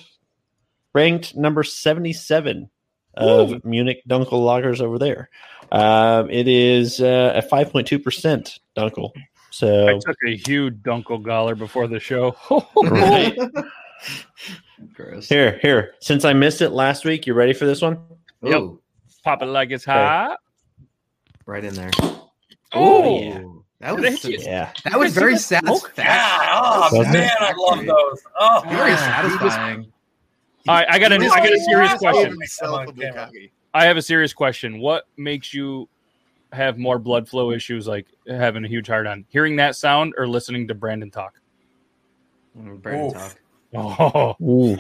ranked number 77 of Munich Dunkel lagers over there. Um, it is uh, a 5.2% Dunkel. So I took a huge Dunkel Galler before the show. right. Gross. here, here. Since I missed it last week, you ready for this one? Yep. Ooh, Pop it like it's Okay. hot. right in there. Oh, yeah. That was hit? Yeah. that was very satisfying. Yeah, oh Doesn't it? man, I love those. Oh, Very man. satisfying. All right, I got a, He I got a serious question. himself Come a on, camera. bukkake. I have a serious question. What makes you have more blood flow issues, like having a huge heart on? Hearing that sound or listening to Brandon talk? Brandon Oof. talk. Oh, Ooh.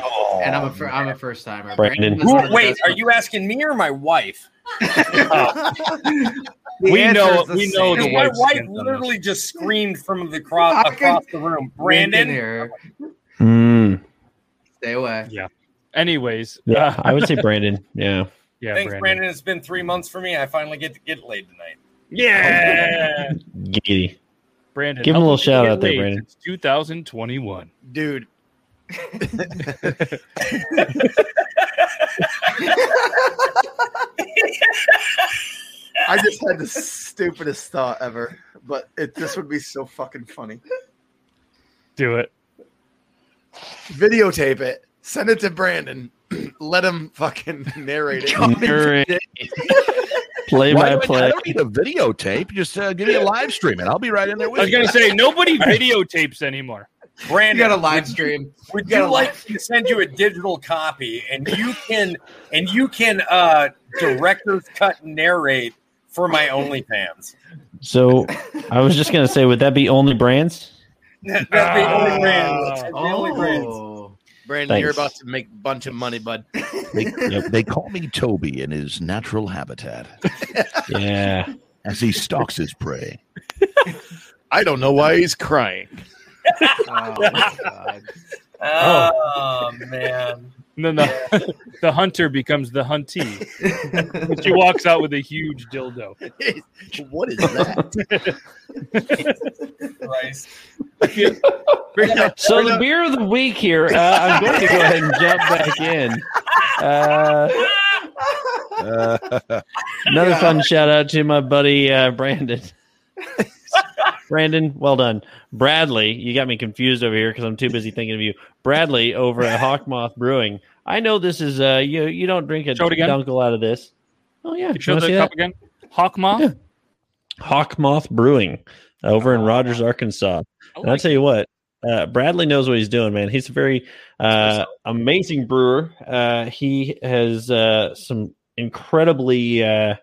And I'm a fir- I'm a first timer. Brandon. was one of the Wait, are you asking me or my wife? The oh. we know, is the we know the same. my white wife skins on this. literally just screamed from the cross Fucking across the room. Brandon, here. Mm. Stay away. Yeah. Anyways, Yeah, uh, I would say Brandon. Yeah. yeah, thanks, Brandon. Brandon. It's been three months for me. I finally get to get laid tonight. Yeah, Giddy. Brandon. Give him a little shout out there, Brandon. since 2021. Dude. I just had the stupidest thought ever, but it this would be so fucking funny. Do it. Videotape it, send it to Brandon, let him fucking narrate it. Narrate. Play Why by do I, I play. don't need a videotape. Just uh, give me a live stream, and I'll be right in there I with was you. gonna say nobody videotapes anymore. You Brandon, got a live stream. Would You got you like to send you a digital copy and you can and you can uh director's cut narrate for my OnlyFans? So I was just gonna say, would that be only brands? That's the only ah. brand. That's the only brand. Oh, Brandon, you're about to make a bunch of money, bud. They, they call me Toby in his natural habitat Yeah. as he stalks his prey. I don't know why he's crying. oh my god. Oh, oh man. And then the the hunter becomes the huntee. She walks out with a huge dildo. what is that? Christ. I feel- So the beer of the week here, uh, I'm going to go ahead and jump back in. Uh, another fun shout out to my buddy uh, Brandon. Brandon, well done. Bradley, you got me confused over here because I'm too busy thinking of you. Bradley over at Hawkmoth Brewing. I know this is uh you you don't drink a dunkel out of this. Oh yeah, Show the cup that? again. Hawkmoth. Yeah. Hawkmoth Brewing over in Rogers, Arkansas. And I'll tell you what, uh, Bradley knows what he's doing, man. He's a very uh, amazing brewer. Uh, he has uh, some incredibly uh,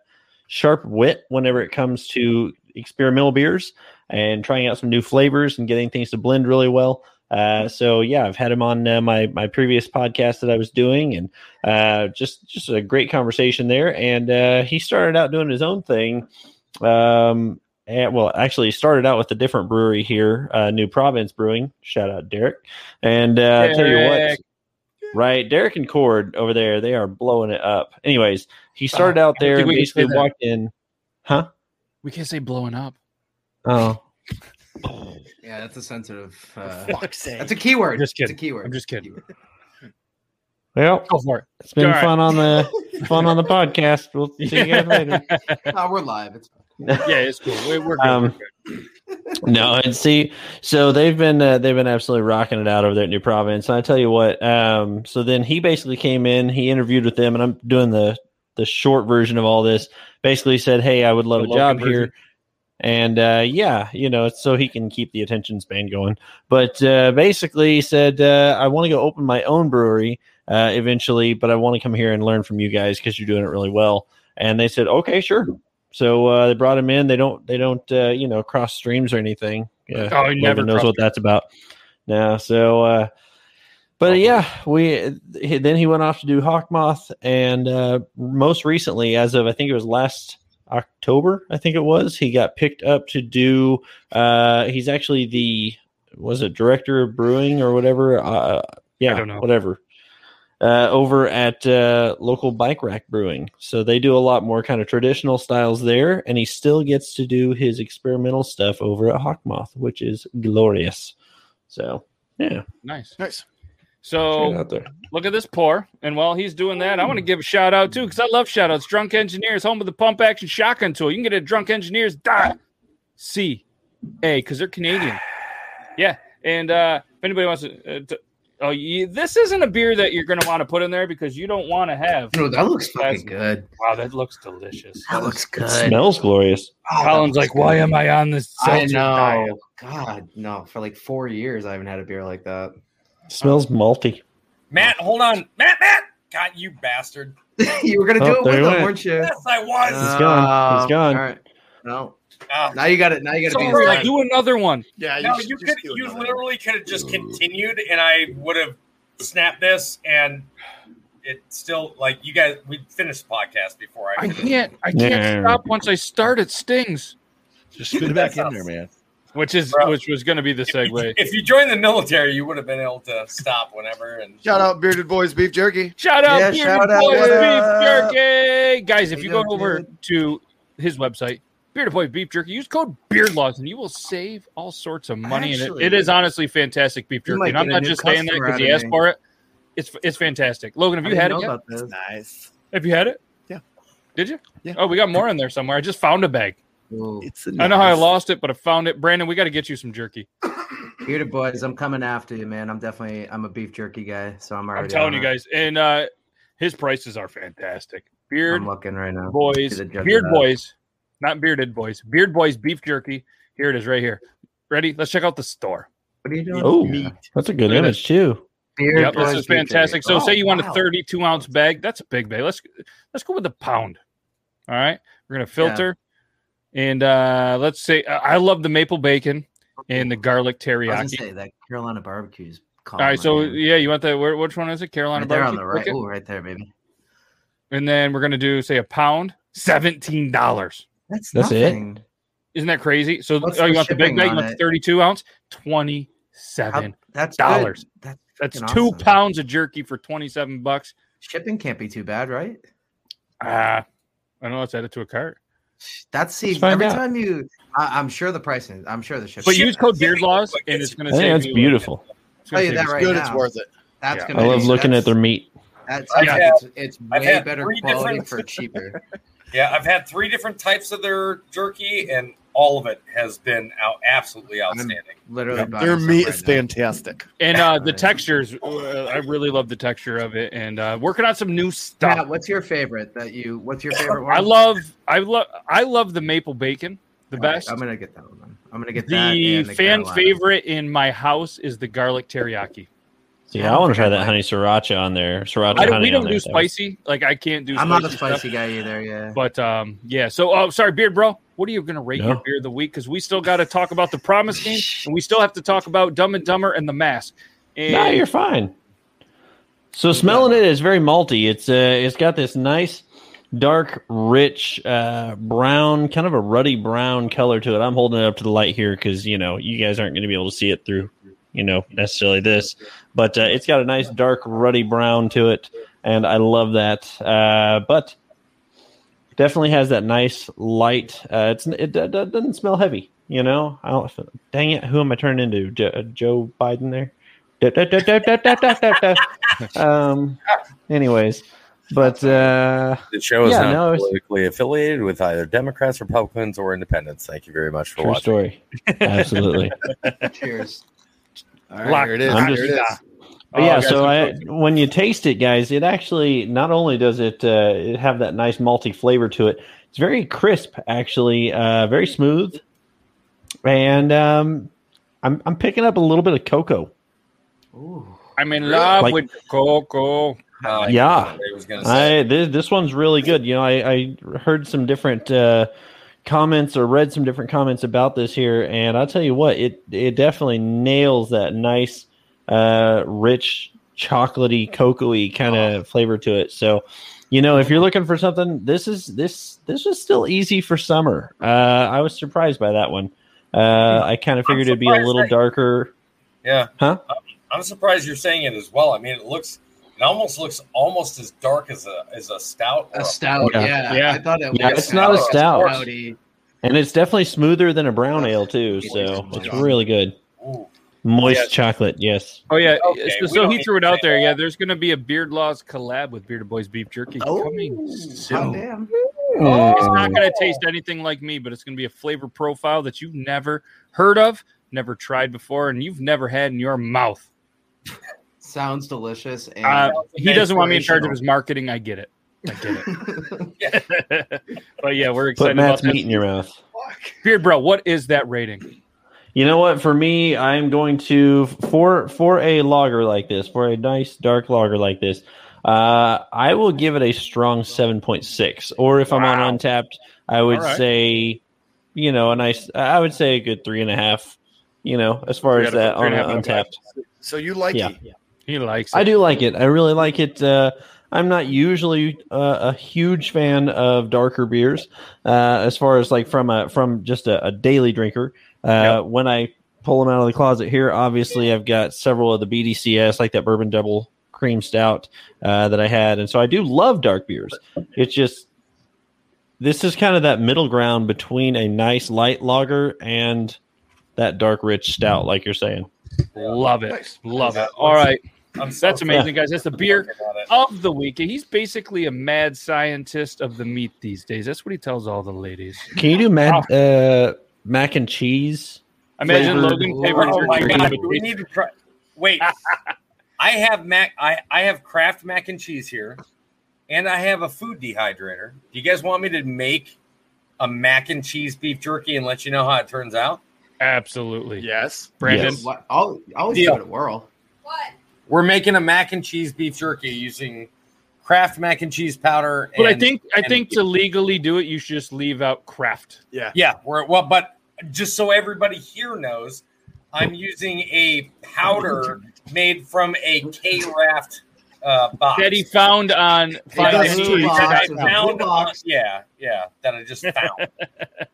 sharp wit whenever it comes to experimental beers and trying out some new flavors and getting things to blend really well. Uh, so yeah, I've had him on uh, my my previous podcast that I was doing, and uh, just just a great conversation there. And uh, he started out doing his own thing. Um, and well, actually, he started out with a different brewery here, uh, New Province Brewing. Shout out Derek. And uh, I tell you what, right, Derek and Cord over there, they are blowing it up. Anyways, he started out there and we can say basically walked in, huh? We can't say blowing up. Oh, Yeah, that's a sensitive. Uh, Fuck's sake. that's a keyword. Just kidding. It's a keyword. I'm just kidding. Keyword. well, Go for it. it's been All right. fun on the fun on the podcast. We'll see you guys later. Oh, we're live. It's yeah, it's cool. We- We're good. Um, we're good. no, and see, so they've been uh, they've been absolutely rocking it out over there at New Providence. And I tell you what, um, so then he basically came in, he interviewed with them, and I'm doing the the short version of all this. Basically said, "Hey, I would love The a job Logan here." And uh, yeah, you know, so he can keep the attention span going. But uh, basically, he said, uh, "I want to go open my own brewery uh, eventually, but I want to come here and learn from you guys because you're doing it really well." And they said, "Okay, sure." So uh, they brought him in. They don't, they don't, uh, you know, cross streams or anything. Yeah, Oh, he never knows what that's about. Now, so, uh, but yeah, we then he went off to do Hawkmoth, and uh, most recently, as of I think it was last October, I think it was, he got picked up to do. Uh, he's actually the was it director of brewing or whatever? Uh, yeah, don't know. whatever. Uh, over at uh, local bike rack brewing, so they do a lot more kind of traditional styles there, and he still gets to do his experimental stuff over at Hawkmoth, which is glorious. So yeah, Nice. Nice. Check it So out there. look at this pour. And while he's doing that, I want to give a shout out too, because I love shout outs. Drunk Engineers, home of the pump action shotgun tool. You can get it at drunkengineers.ca because they're Canadian. Yeah. And uh, if anybody wants to, uh, to oh, you, this isn't a beer that you're going to want to put in there because you don't want to have. no, that looks That's- fucking good. Wow, that looks delicious. That looks good. Smells glorious. Oh, Colin's looks like, why am I on this? I seltzer know. diet?" God, no. For like four years, I haven't had a beer like that. Smells malty. Matt, hold on. Matt, Matt. God, you bastard. you were gonna do Oh, it with he him, went. weren't you? Yes, I was. He's gone. He's gone. All right. No. Ah, Now you got it. Now you got to be Sorry, inside. do another one. Yeah, no, you could. You another. literally could have just continued, and I would have snapped this, and it still like you guys. We finished the podcast before I. I can't. I can't Yeah. stop once I start. It stings. Just spit it back in there, man. Which is Bro. which was going to be the segue. If you joined the military, you would have been able to stop whenever. And Shout out Bearded Boys Beef Jerky. Shout out, Yeah, Bearded shout out, Boys what Beef? Jerky, guys! If you you go over dude? to his website, Bearded Boy Beef Jerky, use code Beardlaws, and you will save all sorts of money. Actually- and it, it is honestly fantastic beef jerky. And I'm not just saying that because out he asked me. for it. It's it's fantastic. Logan, have you didn't had it yet? about this. Nice. Have you had it? Yeah. Did you? Yeah. Oh, we got more in there somewhere. I just found a bag. Ooh. It's a I know how I lost it, but I found it. Brandon, we got to get you some jerky. Bearded boys, I'm coming after you, man. I'm definitely I'm a beef jerky guy, so I'm already. I'm telling on you it. guys, and uh his prices are fantastic. Beard I'm looking right now. boys, Be the judge of beard that. boys, not bearded boys, beard boys beef jerky. Here it is, right here. Ready? Let's check out the store. What are you doing? Oh, Meat. that's a good Look image too. Bearded Yep, boys this is fantastic. jerky. So, say Oh, you want a 32 ounce bag. That's a big bag. Let's let's go with the pound. All right, we're gonna filter, and uh let's say uh, I love the maple bacon and the garlic I was teriyaki. say that Carolina barbecues. All right, so yeah, you want that? which one is it? Carolina right there on the right. chicken? Oh, right there, baby. And then we're gonna do say a pound, seventeen dollars. That's That's it? nothing. Isn't that crazy? So What's oh, you the want the big shipping bag? You want the 32 ounce? How- 27. that's dollars. That's That's two awesome. pounds of jerky for twenty seven bucks. Shipping can't be too bad, right? Ah, I know. Let's add it to a cart. That's see every out. time you. I, I'm sure the pricing. I'm sure the shipping. But use code shipping Beard Laws, and it's- it's going I to think save that's uh, beautiful. it's Tell you that you right Good, now. it's worth it. That's Yeah. gonna. I love be- looking at their meat. That's I've yeah, had- it's, it's I've way better quality different- for cheaper. Yeah, I've had three different types of their jerky, and all of it has been out absolutely outstanding. Literally, Yep, buying Their some meat right is now. fantastic. And uh, the textures, uh, I really love the texture of it, and uh, working on some new Matt, stuff. what's your favorite? That you? What's your favorite one? I love, I love, I love the maple bacon the All right, best. I'm gonna get that one. I'm gonna get that. the and fan Carolina. favorite in my house is the garlic teriyaki. See, I I want to try I that like- honey sriracha on there. Sriracha I don't, honey we don't there, do that was- spicy. Like I can't do. I'm not a stuff. spicy guy either. Yeah. But um, yeah. So, oh, sorry, beard bro. What are you gonna rate No. your beer of the week? Because we still got to talk about the promise game, and we still have to talk about Dumb and Dumber and the Mask. And No, you're fine. So smelling it is very malty. It's uh, it's got this nice, dark, rich, uh, brown, kind of a ruddy brown color to it. I'm holding it up to the light here because you know you guys aren't going to be able to see it through, you know necessarily this, but uh, it's got a nice dark ruddy brown to it, and I love that. Uh, but definitely has that nice light. Uh, it's it, it, doesn't smell heavy, you know. I don't. Dang it, who am I turning into? Jo- uh, Joe Biden there. um. Anyways, but uh, the show is yeah, not no, politically affiliated with either Democrats, Republicans, or Independents. Thank you very much for True watching. Story. Absolutely. Cheers. All right, Lock- here it is. I'm just- is. But Oh, yeah, guys, so I'm when you taste it, guys, it actually not only does it, uh, it have that nice malty flavor to it, it's very crisp, actually, uh, very smooth, and um, I'm I'm picking up a little bit of cocoa. Ooh. I'm in love Like- with cocoa. Uh, Yeah. I was gonna say. I this, this one's really good. You know, I, I heard some different uh, comments or read some different comments about this here, and I'll tell you what, it it definitely nails that nice, uh, rich, chocolatey, cocoa-y kind of flavor to it. So, you know, if you're looking for something, this is this this was still easy for summer. Uh, I was surprised by that one. Uh, I kind of figured it'd be a little that- darker. Yeah. Huh? I'm surprised you're saying it as well. I mean, it looks, it almost looks almost as dark as a as a stout. or A stout, Yeah. yeah. Yeah. I thought it Yeah, was it's not a like stout. stouty. And it's definitely smoother than a brown ale too, so it's really good. Ooh. Moist Yeah. chocolate, yes. Oh yeah. Okay, so so he threw it out there. that. Yeah, there's going to be a Beard Laws collab with Bearded Boys Beef Jerky Oh, coming hot soon. damn. Oh. It's not going to oh. taste anything like me, but it's going to be a flavor profile that you've never heard of, never tried before, and you've never had in your mouth. Sounds delicious. And Uh, he doesn't want me in charge of his marketing. I get it. I get it. but yeah, we're Put excited Matt's about meat in your mouth. Beard Bro, what is that rating? You know what? For me, I'm going to for for a lager like this, for a nice dark lager like this, uh, I will give it a strong seven point six. Or if I'm on Untappd, I would All right. say, you know, a nice. I would say a good three and a half. You know, as far as that on and a half out of Untappd. So you like Yeah. it? He likes it. I do like it. I really like it. Uh, I'm not usually uh, a huge fan of darker beers, uh, as far as like from a from just a, a daily drinker. Uh, When I pull them out of the closet here, obviously I've got several of the BDCS, like that bourbon double cream stout uh, that I had, and so I do love dark beers. It's just this is kind of that middle ground between a nice light lager and that dark rich stout, like you're saying. Love it. Nice. Love it. Yeah. All right. I'm so That's amazing, guys. That's the beer looking at it. of the week. He's basically a mad scientist of the meat these days. That's what he tells all the ladies. Can you do mad, uh, mac and cheese? I imagine Flavored- Logan favorite Oh my god! We need to try. Wait, I have mac. I I have Kraft mac and cheese here, and I have a food dehydrator. Do you guys want me to make a mac and cheese beef jerky and let you know how it turns out? Absolutely. Yes. Brandon. Yes. What? I'll, I always Deal. give it a whirl. What? We're making a mac and cheese beef jerky using Kraft mac and cheese powder. But I think I think to legally do it, you should just leave out Kraft. Yeah. Yeah, we're well, but just so everybody here knows, I'm using a powder made from a K Raft uh, box. That he found on does Finding two News. that I It's a blue found on- yeah, yeah, that I just found.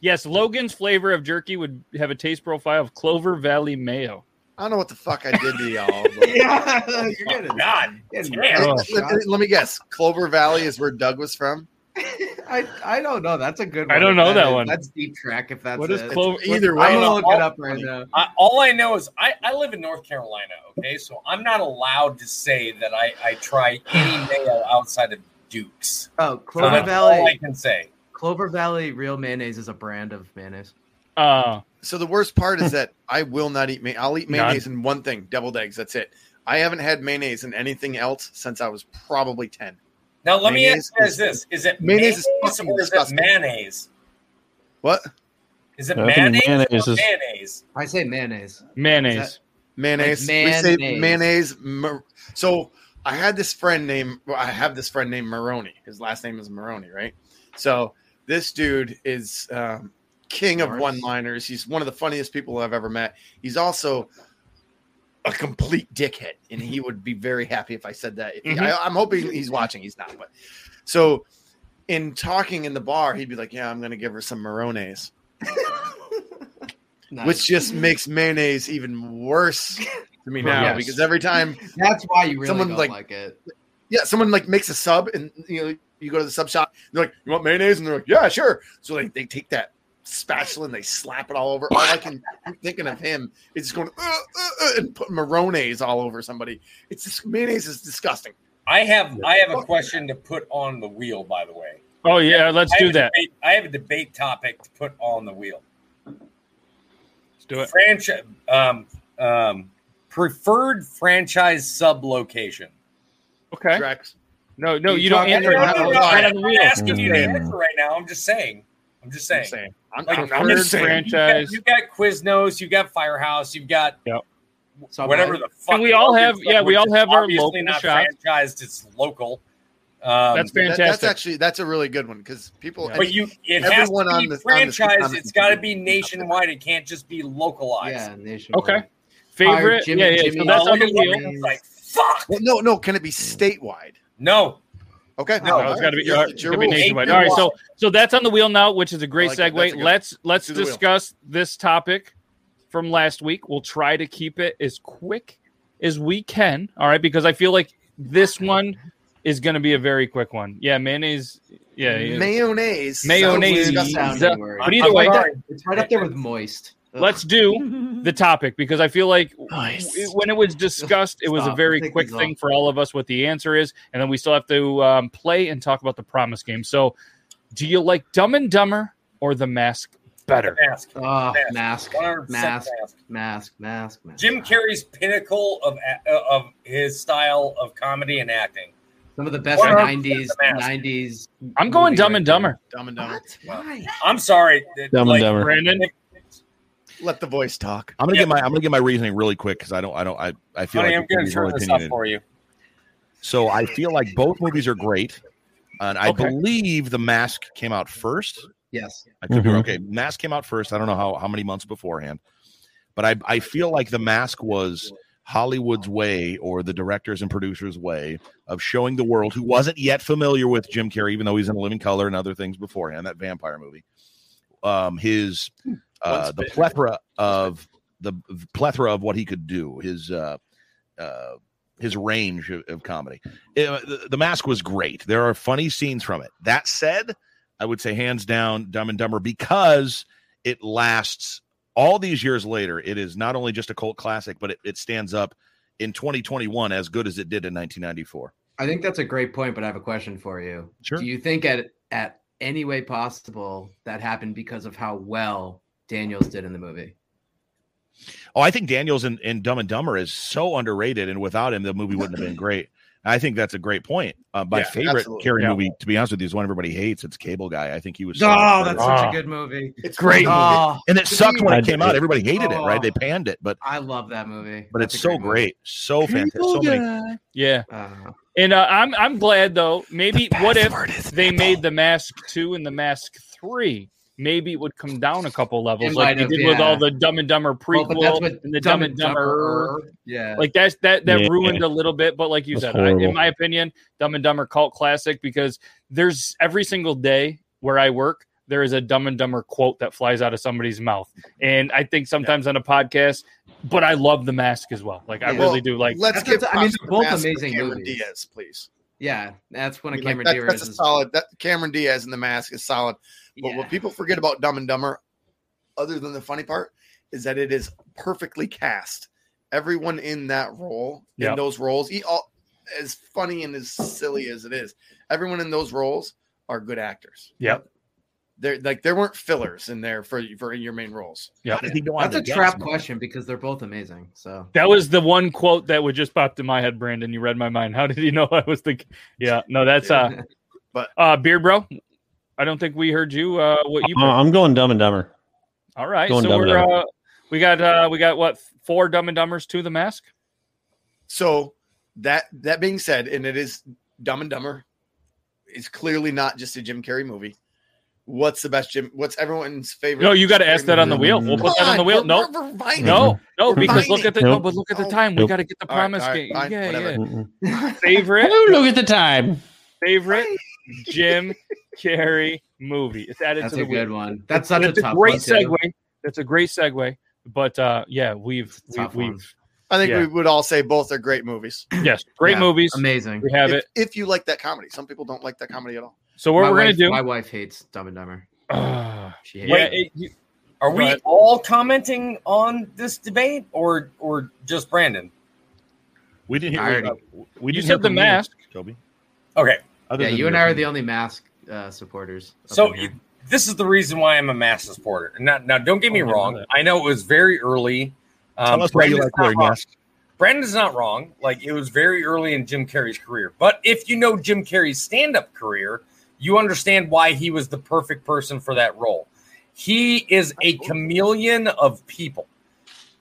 Yes, Logan's flavor of jerky would have a taste profile of Clover Valley mayo. I don't know what the fuck I did to y'all. but- yeah, you're Oh, getting, God. getting. Oh. let, let- let me guess. Clover Valley is where Doug was from. I, I don't know. That's a good one. I don't if know that one. That's deep track if that's What is it. Clover? Either way, I'm gonna look all- it up right now. I, all I know is I, I live in North Carolina, okay? So I'm not allowed to say that I, I try any mayo outside of Duke's. Oh, So Clover that's all I can say. Clover Valley real mayonnaise is a brand of mayonnaise. Uh, So the worst part is that I will not eat. May- I'll eat mayonnaise in one thing: deviled eggs. That's it. I haven't had mayonnaise in anything else since I was probably ten. Now let me ask you guys is- this: Is it mayonnaise mayonnaise, is or is it mayonnaise? What Is it I mayonnaise, mayonnaise or is- mayonnaise? I say mayonnaise. mayonnaise. mayonnaise? Like We say mayonnaise. mayonnaise. Mar- so I had this friend named. Well, I have this friend named Maroney. His last name is Maroney, right? So this dude is um, king of one-liners. He's one of the funniest people I've ever met. He's also a complete dickhead, and he would be very happy if I said that. Mhm. I, I'm hoping he's watching. He's not, but so in talking in the bar, he'd be like, "Yeah, I'm going to give her some Marones," Nice. which just makes mayonnaise even worse to me now Yes. because every time, that's why you really Someone don't like- like, it. yeah, someone like makes a sub, and you know, you go to the sub shop, they're like, "You want mayonnaise?" and they're like, "Yeah, sure." So like they take that spatula and they slap it all over. All I can keep thinking of him is just going uh, uh, uh, and put Marones all over somebody. It's just mayonnaise is disgusting. I have I have a question to put on the wheel. By the way, Oh yeah, let's I do that. debate- I have a debate topic to put on the wheel. Let's do it. Franchise, um, um, preferred franchise sub location. Okay. Drex. No, no, You you don't answer. it. about- It's no, not no, on the I'm wheel. asking you to Mm. answer right now. I'm just saying. I'm just I'm saying. Saying. I'm, Like, I'm, I'm preferred just saying. franchise. You got Quiznos, you've got Firehouse, you've got Subway. whatever the fuck. And we all have- Like, yeah, we all have our obviously local not shops. franchised. It's local. Um, That's That- fantastic. that's actually that's a really good one because people. Yeah. but you, it has to Everyone be on this- on this franchised. It's got to be nationwide. It can't just be localized. Yeah, nationwide. Okay. Favorite? Jimmy- yeah, yeah. Jimmy- So that's on the look wheel. like fuck. well, no, no. Can it be statewide? No, Okay, No, No, it's got to be, You're- uh, it's it's your gotta be nationwide. All right, so so that's on the wheel now, which is a great like segue. A good- let's let's do wheel. discuss this topic from last week. We'll try to keep it as quick as we can. All right, because I feel like this one is going to be a very quick one. Yeah, mayonnaise. Yeah, yeah. mayonnaise. Mayonnaise. Sounds Sounding disgusting. Sounding word. But either way, sorry. It's right up there with moist. Ugh. let's do the topic because I feel like Nice. when it was discussed, it was a very Take quick thing off. for all of us what the answer is, and then we still have to um, play and talk about the promise game. So, do you like Dumb and Dumber or The Mask better? mask. Oh, Mask. mask, mask, mask. mask, mask, mask. Jim Carrey's pinnacle of uh, of his style of comedy and acting. Some of the best 100% '90s, '90s. I'm going Dumb and there. Dumber. Dumb and Dumber. What? Why? I'm sorry, that, Dumb and Dumber. Brandon, Let the voice talk. I'm gonna Yeah. get my I'm gonna get my reasoning really quick because I don't I don't I, I feel Honey, like I'm gonna turn really this up for you. So I feel like both movies are great, and I Okay. believe The Mask came out first. Yes. I could be Mhm. wrong. okay. Mask came out first. I don't know how how many months beforehand, but I I feel like The Mask was Hollywood's way or the directors and producers' way of showing the world who wasn't yet familiar with Jim Carrey, even though he's in A Living Color and other things beforehand, that vampire movie. Um, his uh, the spit. plethora of the plethora of what he could do, his uh, uh, his range of, of comedy. Uh, the, the Mask was great. There are funny scenes from it. That said, I would say hands down Dumb and Dumber because it lasts all these years later. It is not only just a cult classic, but it, it stands up in 2021 as good as it did in 1994. I think that's a great point, but I have a question for you. Sure. Do you think at at any way possible that happened because of how well Daniels did in the movie? Oh, I think Daniels in, in Dumb and Dumber is so underrated, and without him, the movie wouldn't have been great. I think that's a great point. Uh, my Yeah, favorite absolutely. Carrey Yeah. movie, to be honest with you, is one everybody hates. It's Cable Guy. I think he was. so Oh, underrated. that's such Ah. a good movie. It's Great Oh, and it sucked when it came out. Everybody hated it, right? Oh. They panned it, but I love that movie. but That's it's so movie. great, so fantastic. So many, yeah. Uh, And uh, I'm I'm glad though. Maybe what if they made the Mask two and the Mask three? Maybe it would come down a couple levels, It like might they have, did with all the Dumb and Dumber well, but that's prequel what and the Dumb and Dumber. Yeah. Like that's that that Yeah. ruined a little bit, but like you That's said, I, in my opinion, Dumb and Dumber cult classic because there's every single day where I work, there is a Dumb and Dumber quote that flies out of somebody's mouth, and I think sometimes on a podcast. But I love the mask as well. Like I really Well, do. Like Let's get. I mean, they're both amazing Cameron movies. Diaz, please. Yeah, that's one I of mean, like, Cameron that- Diaz. that's a solid. That Cameron Diaz in the mask is solid. But yeah. what people forget about Dumb and Dumber, other than the funny part, is that it is perfectly cast. Everyone in that role, Yep. in those roles, e- all, as funny and as silly as it is, everyone in those roles are good actors. Yep. They're like there weren't fillers in there for for your main roles. Yep. How does he go on That's a trap gas question because they're both amazing. So That was the one quote that would just popped in my head, Brandon. You read my mind. How did you know I was thinking? Yeah, no, that's uh, But- uh, beard bro. I don't think we heard you. Uh, what you? Uh, I'm going Dumb and Dumber. All right, going so Dumb we're uh, we got uh, we got what four Dumb and Dumbers to the mask. So that that being said, and it is Dumb and Dumber, is clearly not just a Jim Carrey movie. What's the best Jim? What's everyone's favorite? No, you got to ask that on the wheel. We'll put that on the wheel. No, on, we're- we're fighting. no, no, because look at the no, but look at the Nope. time. We got to get the All right, promise all right, game. fine, yeah, yeah. Favorite, look at the time. favorite Jim Carrey movie. It's added that's to the wheel. good one. That's such That's a a great one, too. segue. That's a great segue. But uh, yeah, we've It's a we've, we've I think Yeah. we would all say both are great movies. yes, great Yeah, movies. Amazing. We have if, it. if you like that comedy. Some people don't like that comedy at all. So what my we're wife, gonna do? My wife hates Dumb and Dumber. Ah, She hates yeah, it. it- you- Are we ahead. all commenting on this debate, or or just Brandon? We didn't hear. Already- uh, we didn't said hear the from you, mask. Toby. Okay, Other Yeah, you and I are the only mask uh, supporters. so you, this is the reason why I'm a mask supporter. Now, now don't get me Oh, I know wrong. I know it was very early. Tell Um, us why you like wearing masks. Brandon's not wrong. Like it was very early in Jim Carrey's career. But if you know Jim Carrey's stand-up career, you understand why he was the perfect person for that role. He is a chameleon of people.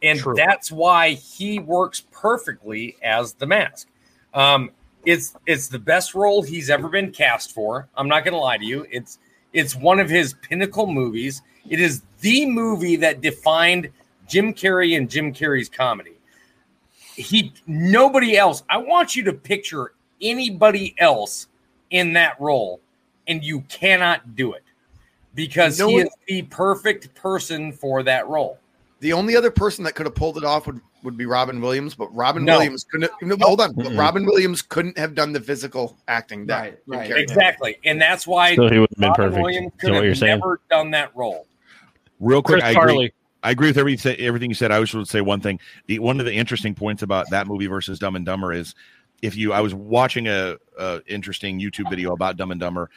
And True. that's why he works perfectly as the mask. Um, it's it's the best role he's ever been cast for. I'm not gonna lie to you. It's it's one of his pinnacle movies. It is the movie that defined Jim Carrey and Jim Carrey's comedy he nobody else. I want you to picture anybody else in that role, and you cannot do it because No he one- is the perfect person for that role. The only other person that could have pulled it off would, would be Robin Williams, but Robin No. Williams couldn't. No, hold on, Mm-mm. Robin Williams couldn't have done the physical acting. That Right, right. Exactly, and that's why So he would have been Robin perfect. Williams could that what you're have saying? never done that role. Real quick, Chris I agree. I agree with everything everything you said. I just would say one thing. The one of the interesting points about that movie versus Dumb and Dumber is if you I was watching a, a interesting YouTube video about Dumb and Dumber.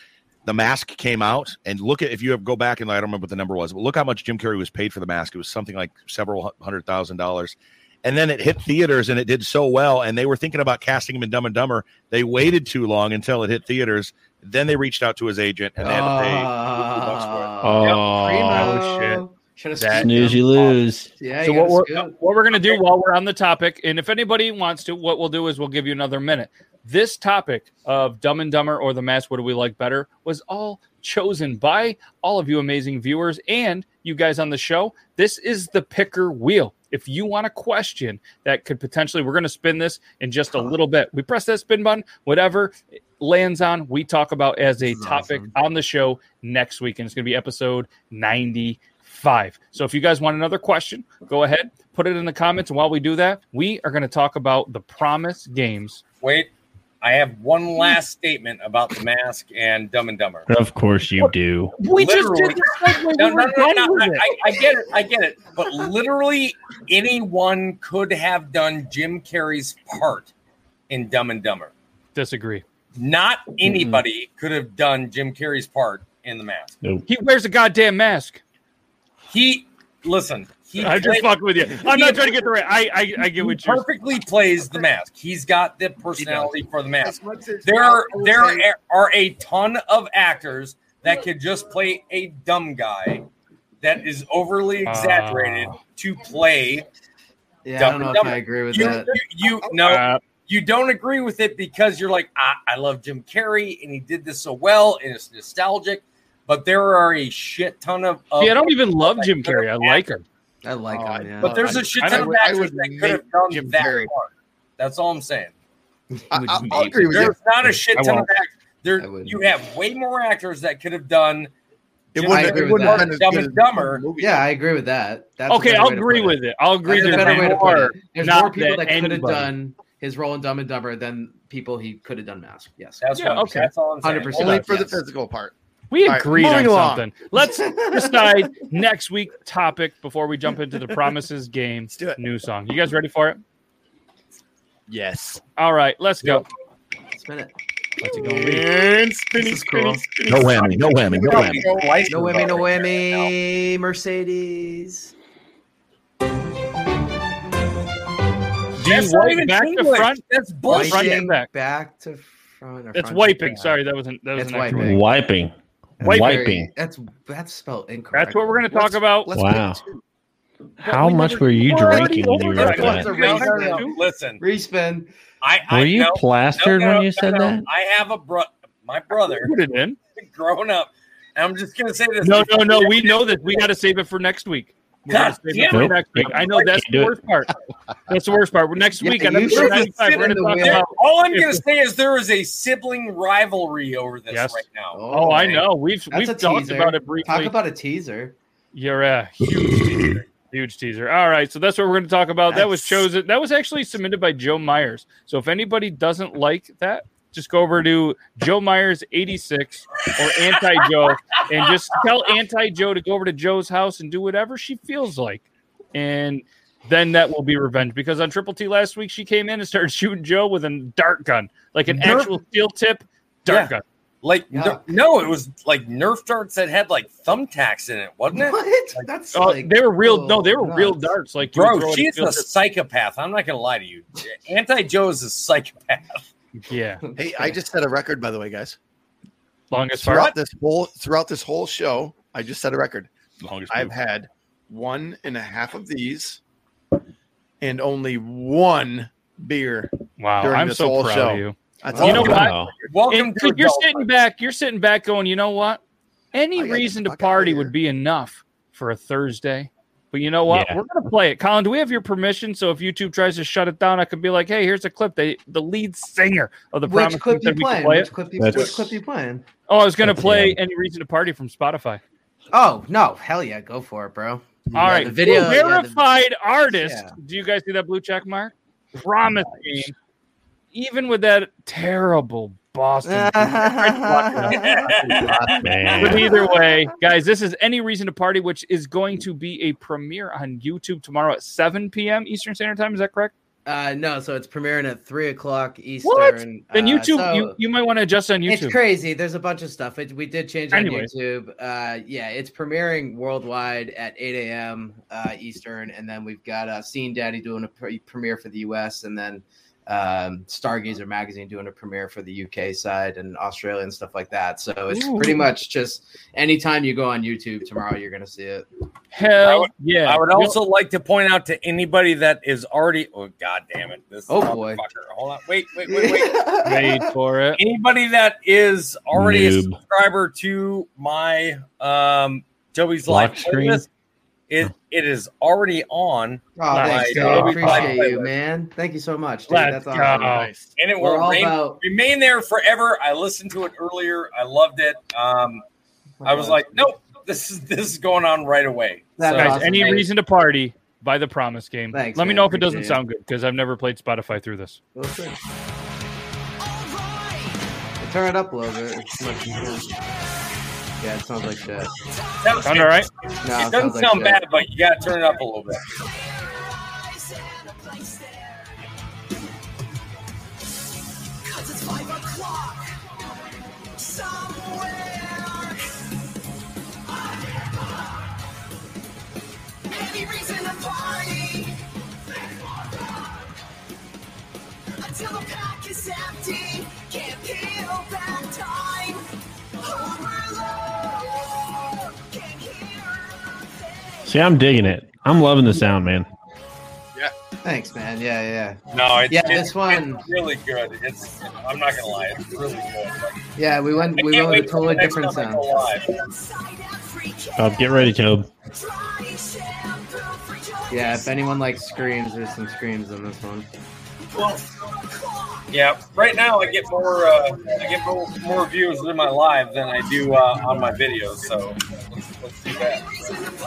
The mask came out, and look at if you have go back and I don't remember what the number was, but look how much Jim Carrey was paid for the mask. It was something like several hundred thousand dollars. And then it hit theaters and it did so well. And they were thinking about casting him in Dumb and Dumber. They waited too long until it hit theaters. Then they reached out to his agent and they had to pay 50 bucks for it. Oh, Primo. Oh, Should have That- snooze, you lose. Yeah. So what we're what we're gonna do while we're on the topic, and if anybody wants to, what we'll do is we'll give you another minute. This topic of Dumb and Dumber or The Mask, what do we like better, was all chosen by all of you amazing viewers and you guys on the show. This is the picker wheel. If you want a question that could potentially, we're going to spin this in just a uh-huh. little bit. We press that spin button, whatever it lands on, we talk about as a topic awesome. on the show next week, and it's going to be episode 95. So if you guys want another question, go ahead, put it in the comments. And while we do that, we are going to talk about the promise games. Wait, I have one last statement about the mask and Dumb and Dumber. Of course you do. We just did the segue. No, We no, no, done no, I, it. I, I get it. I get it. But literally, anyone could have done Jim Carrey's part in Dumb and Dumber. Disagree. Not anybody could have done Jim Carrey's part in The Mask. Nope. He wears a goddamn mask. He, listen, he I'm just played- fucking with you. I'm not trying to get the right. I I, I get he what you're. perfectly plays the mask. He's got the personality for the mask. As much as There are there are a ton of actors that could just play a dumb guy that is overly exaggerated Ah. to play. Yeah, I don't know and if I agree with You, that. you, you no, Uh, you don't agree with it because you're like, I, I love Jim Carrey and he did this so well and it's nostalgic. But there are a shit ton of. of see, I don't even love Jim Carrey. I like him. I like Oh, him. Yeah. But there's I- a shit I ton of would- I actors would that could have done Jim that Carrey. part. That's all I'm saying. I, I, I'll agree with you. There's not a shit ton of actors. There, you have way more actors that could have done It wouldn't, agree it with wouldn't that. have been Dumb and Dumber. Yeah, I agree with that. That's Okay, I'll agree put with it. I'll agree. That's a There's better way to put more. it. There's not more people that that could have done his role in Dumb and Dumber than people he could have done Mask. Yes. That's Yeah, okay. That's all I'm saying. 100%. Only for the physical part. We All right, agreed on along. something. Let's decide next week topic before we jump into the promises game Let's do it. new song. You guys ready for it? Yes. All right, let's go. Spin it. What's it going to This is cool. No whammy. No whammy. No whammy. No whammy, no whammy. Mercedes. Do you That's not wipe even back to front? That's Front bullshit. and back. back to front. Or It's front wiping. Sorry, that wasn't that was an wiping. Wiping. Wiping. Wiping. That's that's spelled incorrect. That's what we're going to talk about. Let's Wow. pick. How we much were you drinking when you over wrote that. What's that? a No, no, razor? no. Listen, Respin. I, I Were you no, plastered no, no, when you no, said no. that? I have a bro, my brother, Put it in. grown up, and I'm just gonna say this. No, no, no. We know this. We got to save it for next week. We're gonna God damn it for next week. I know that's the do it. worst part. That's the worst part. We're next Yeah, week you on episode should 95. sit going in to the talk about. All I'm gonna say is there is a sibling rivalry over this Yes. right now. Oh, oh I know. We've That's we've talked teaser. about it briefly. Talk about a teaser. You're a huge teaser. Huge teaser. All right, so that's what we're going to talk about. That was chosen. That was actually submitted by Joe Myers. So if anybody doesn't like that, just go over to Joe Myers eighty six or Anti Joe and just tell Anti Joe to go over to Joe's house and do whatever she feels like, and then that will be revenge. Because on Triple T last week, she came in and started shooting Joe with a dart gun, like an Nerf- actual steel tip dart Yeah. gun. Like Yeah. no, no, it was like Nerf darts that had like thumbtacks in it, wasn't it? What? That's Oh, like, they were real. oh, no, they were real darts. Like you would Bro, throw it she's a tip. psychopath. I'm not gonna lie to you. Anti Joe is a psychopath. Yeah, Hey, I just set a record, by the way, guys. longest fart. Throughout this whole throughout this whole show, I just set a record. Longest I've move. had one and a half of these, and only one beer. Wow, during I'm this so whole proud show. of you. That's you know what? Welcome and, to you're adulthood. sitting back. You're sitting back, going, you know what? Any reason to party would be enough for a Thursday. But you know what? Yeah. We're gonna play it. Colin, do we have your permission? So if YouTube tries to shut it down, I could be like, "Hey, here's a clip." They, the lead singer of the Which Promise clip you playing? play Which clip you, That's- which clip you playing? Oh, I was gonna That's play the "Any Reason to Party" from Spotify. Oh no, hell yeah, go for it, bro. All Yeah, right, the video- yeah, the- verified artist. Yeah. Do you guys see that blue check mark? Promise game. Even with that terrible Boston. But either way, guys, this is any reason to party, which is going to be a premiere on YouTube tomorrow at 7 p.m. Eastern Standard Time. Is that correct? Uh, no, so it's premiering at three o'clock Eastern. What? Then uh, YouTube, so you, you might want to adjust on YouTube. It's crazy. There's a bunch of stuff. It, we did change it on Anyways. YouTube. Uh, yeah, it's premiering worldwide at 8 a.m. Uh, Eastern, and then we've got uh, Scene Daddy doing a pre- premiere for the U.S. and then um, Stargazer Magazine doing a premiere for the UK side and Australia and stuff like that. So it's Ooh. pretty much just anytime you go on YouTube tomorrow, you're gonna see it. Hell I would- yeah. I would You'll- also like to point out to anybody that is already. Oh God damn it! This Oh, boy. Hold on. Wait, wait, wait, wait. wait for it. anybody that is already a subscriber to my um Joey's Lock live screen? playlist, it it is already on, Oh, Nice. thanks, dude. Oh, Appreciate nice. you, man. Thank you so much, dude. Let's That's awesome. go. and it We're will all remain, about. remain there forever. I listened to it earlier. I loved it. Um, I was like, nope, this is this is going on right away. That's So- Guys, awesome, any mate. reason to party by the Promise Game. Thanks, Let me know if it doesn't Appreciate sound good because I've never played Spotify through this. Okay. Turn it up a little bit. It's much yeah, it sounds like shit. Sounds- Sound all right? No, It it doesn't sounds like sound bad, but you got to turn it up a little bit. Until the pack is empty, can't peel back time. See, I'm digging it. I'm loving the sound, man. Yeah. Thanks, man. Yeah, yeah, No, it's, Yeah, it's, this one- it's really good. It's I'm not gonna lie, it's really good. Like, yeah. We went. I We went with a totally the different sound. go live. Inside every Oh, get ready, Tobe. Try shampoo for joy. Yeah, if anyone likes screams, there's some screams in this one. Well, Yeah, right now I get more uh, I get more, more views in my live than I do uh, on my videos. So let's, let's do that. Until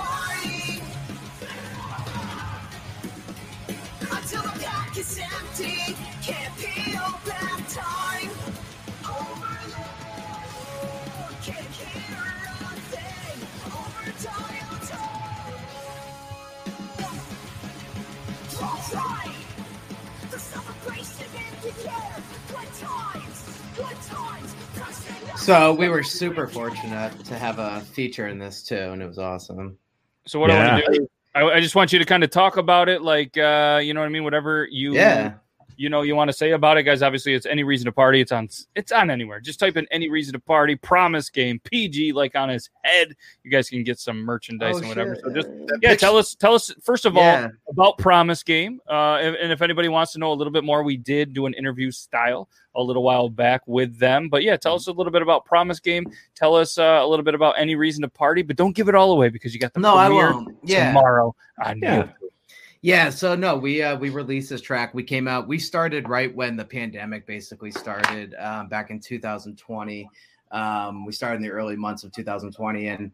So we were super fortunate to have a feature in this too, and it was awesome. So what I want to do, I, I just want you to kind of talk about it, like uh, you know what I mean. Whatever you, Yeah. You know, you want to say about it, guys. Obviously, it's any reason to party. It's on, it's on anywhere. Just type in any reason to party. Promise game PG, like on his head. You guys can get some merchandise Oh, and whatever. shit. So just That yeah, picture- tell us, tell us first of Yeah. all about Promise Game, uh, and, and if anybody wants to know a little bit more, we did do an interview style a little while back with them. But yeah, tell us a little bit about Promise Game. Tell us uh, a little bit about any reason to party, but don't give it all away because you got the No, I won't. Yeah. tomorrow on Yeah. Yeah, so no, we uh we released this track. We came out. We started right when the pandemic basically started um, back in 2020. Um, we started in the early months of 2020, and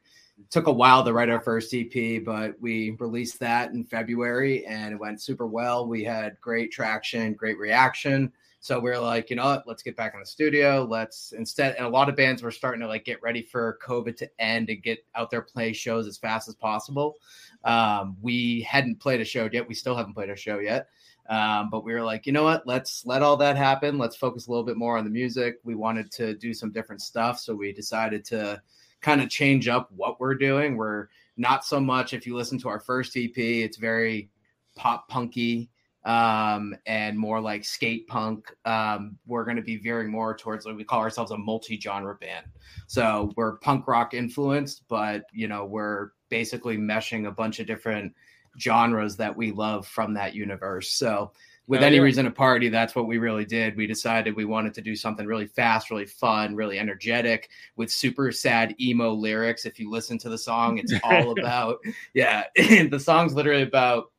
took a while to write our first EP, but we released that in February, and it went super well. We had great traction, great reaction. So we are like, you know what? Let's get back in the studio. Let's instead, and a lot of bands were starting to like get ready for COVID to end and get out there play shows as fast as possible. Um, we hadn't played a show yet. We still haven't played a show yet. Um, but we were like, you know what? Let's let all that happen. Let's focus a little bit more on the music. We wanted to do some different stuff. So we decided to kind of change up what we're doing. We're not so much, if you listen to our first EP, it's very pop punky um and more like skate punk um we're going to be veering more towards like we call ourselves a multi-genre band. So we're punk rock influenced but you know we're basically meshing a bunch of different genres that we love from that universe. So with Hell any yeah. reason to party that's what we really did. We decided we wanted to do something really fast really fun really energetic with super sad emo lyrics. If you listen to the song it's all about yeah the song's literally about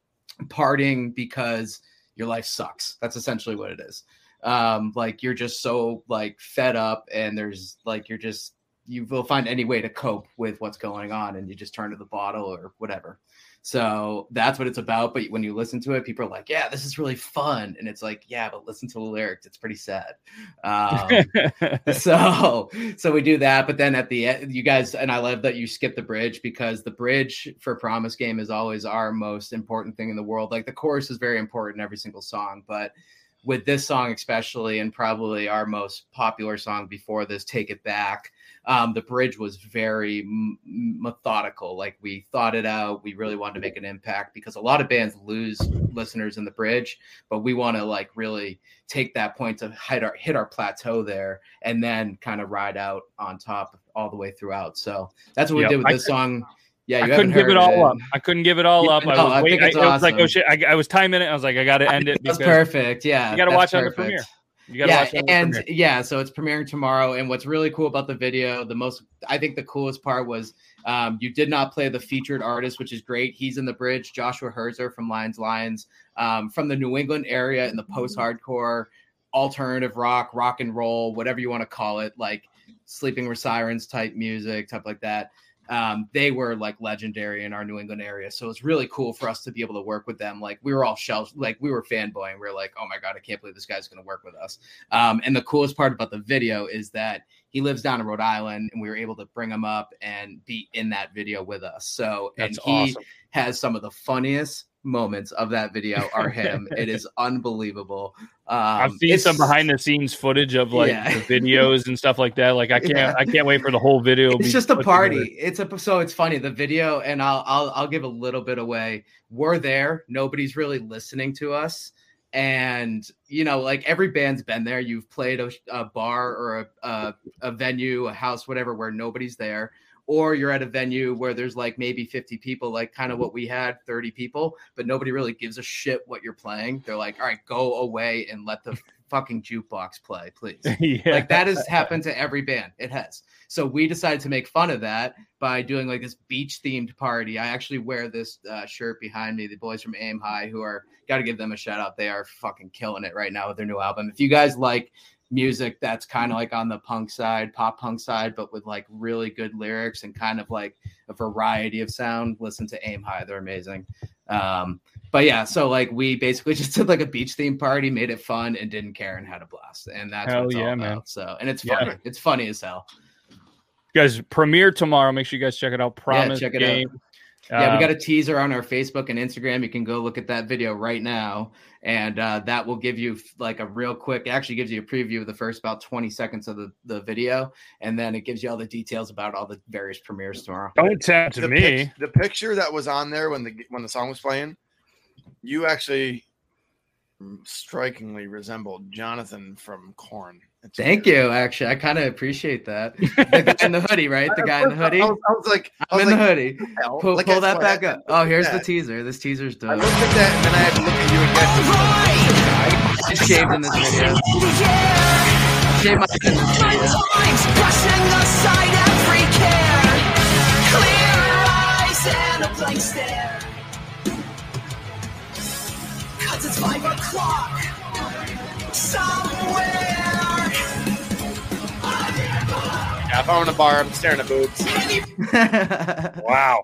partying because your life sucks. That's essentially what it is. Um, like you're just so like fed up, and there's like you're just you will find any way to cope with what's going on, and you just turn to the bottle or whatever. So that's what it's about. But when you listen to it, people are like, "Yeah, this is really fun," and it's like, "Yeah, but listen to the lyrics; it's pretty sad." Um, so so we do that but then at the end you guys and i love that you skip the bridge because the bridge for promise game is always our most important thing in the world like the chorus is very important in every single song but with this song especially and probably our most popular song before this take it back um, the bridge was very m- methodical like we thought it out we really wanted to make an impact because a lot of bands lose listeners in the bridge but we want to like really take that point to hit our hit our plateau there and then kind of ride out on top all the way throughout so that's what we Yep. did with I this song yeah I you couldn't give it all up. I couldn't give it all Yeah, up. I was I waiting. I, it's it was like, oh shit! I, I was timing it. I was like, I got to end it that's perfect yeah you got to watch on the perfect. premiere. You yeah, watch and premiere. yeah, so it's premiering tomorrow. And what's really cool about the video, the most I think the coolest part was um, you did not play the featured artist, which is great. He's in the bridge, Joshua Herzer from Lions Lions, um, from the New England area in the post-hardcore, alternative rock, rock and roll, whatever you want to call it, like sleeping with sirens type music, type like that. Um, they were like legendary in our New England area. So it's really cool for us to be able to work with them. Like we were all shells, like we were fanboying. We are like, oh my God, I can't believe this guy's going to work with us. Um, and the coolest part about the video is that he lives down in Rhode Island and we were able to bring him up and be in that video with us. So, and he awesome. has some of the funniest moments of that video are him. it is unbelievable. Um, I've seen some behind the scenes footage of like Yeah. the videos and stuff like that. Like I can't, Yeah. I can't wait for the whole video. it's just a party. together. It's a so it's funny the video, and I'll I'll I'll give a little bit away. We're there. Nobody's really listening to us, and you know, like every band's been there. You've played a, a bar or a, a a venue, a house, whatever, where nobody's there. Or you're at a venue where there's like maybe 50 people, like kind of what we had, 30 people, but nobody really gives a shit what you're playing. They're like, all right, go away and let the fucking jukebox play, please yeah. like that has happened to every band it has so we decided to make fun of that by doing like this beach themed party. I actually wear this uh, shirt behind me. The boys from Aim High, who are got to give them a shout out. They are fucking killing it right now with their new album. If you guys like music that's kind of like on the punk side, pop punk side, but with like really good lyrics and kind of like a variety of sound, listen to Aim High. They're amazing. Um, but yeah, so like we basically just did like a beach theme party, made it fun, and didn't care and had a blast. And that's Hell what it's all yeah, about. man. So and it's Yeah. funny. It's funny as hell. You guys premiere tomorrow. Make sure you guys check it out. Promise check it out. Game. Yeah, we got a teaser on our Facebook and Instagram. You can go look at that video right now, and uh, that will give you like a real quick. Actually gives you a preview of the first about twenty seconds of the, the video, and then it gives you all the details about all the various premieres tomorrow. Don't tap to the, me. pic- the picture that was on there when the when the song was playing, you actually strikingly resembled Jonathan from Korn. Thank you. Actually, I kind of appreciate that. The guy in the hoodie, right? The guy in the hoodie. I was, I was like, I I'm was in the hoodie. The? Pull, Like, pull that back up. Oh, here's at the teaser. This teaser's I done. looked at that and then I had to look at you again. Just shaved in this video. Shaved my head in this video. Times brushing aside every care. Clear eyes and a blank stare. Cause it's five o'clock. Somewhere. If I'm in a bar, I'm staring at boobs. Wow.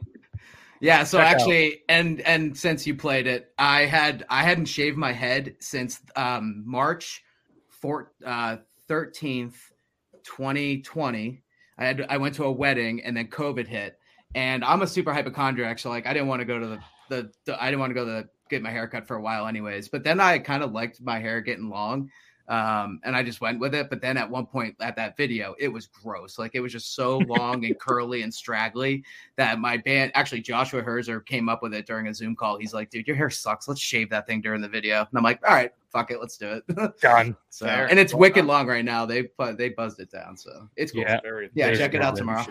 Yeah, so Check out. actually, and and since you played it, I had I hadn't shaved my head since um March four uh thirteenth, twenty twenty. I had I went to a wedding and then COVID hit, and I'm a super hypochondriac, so like I didn't want to go to the the, the I didn't want to go to the, get my hair cut for a while anyways. But then I kind of liked my hair getting long. Um, and I just went with it. But then at one point at that video, it was gross. Like it was just so long and curly and straggly that my band actually Joshua Herzer came up with it during a Zoom call. He's like, dude, your hair sucks. Let's shave that thing during the video. And I'm like, all right, fuck it, let's do it. Done. so Fair. and it's wicked long right now. They bu- they buzzed it down. So it's cool. Yeah. Yeah, check it out tomorrow.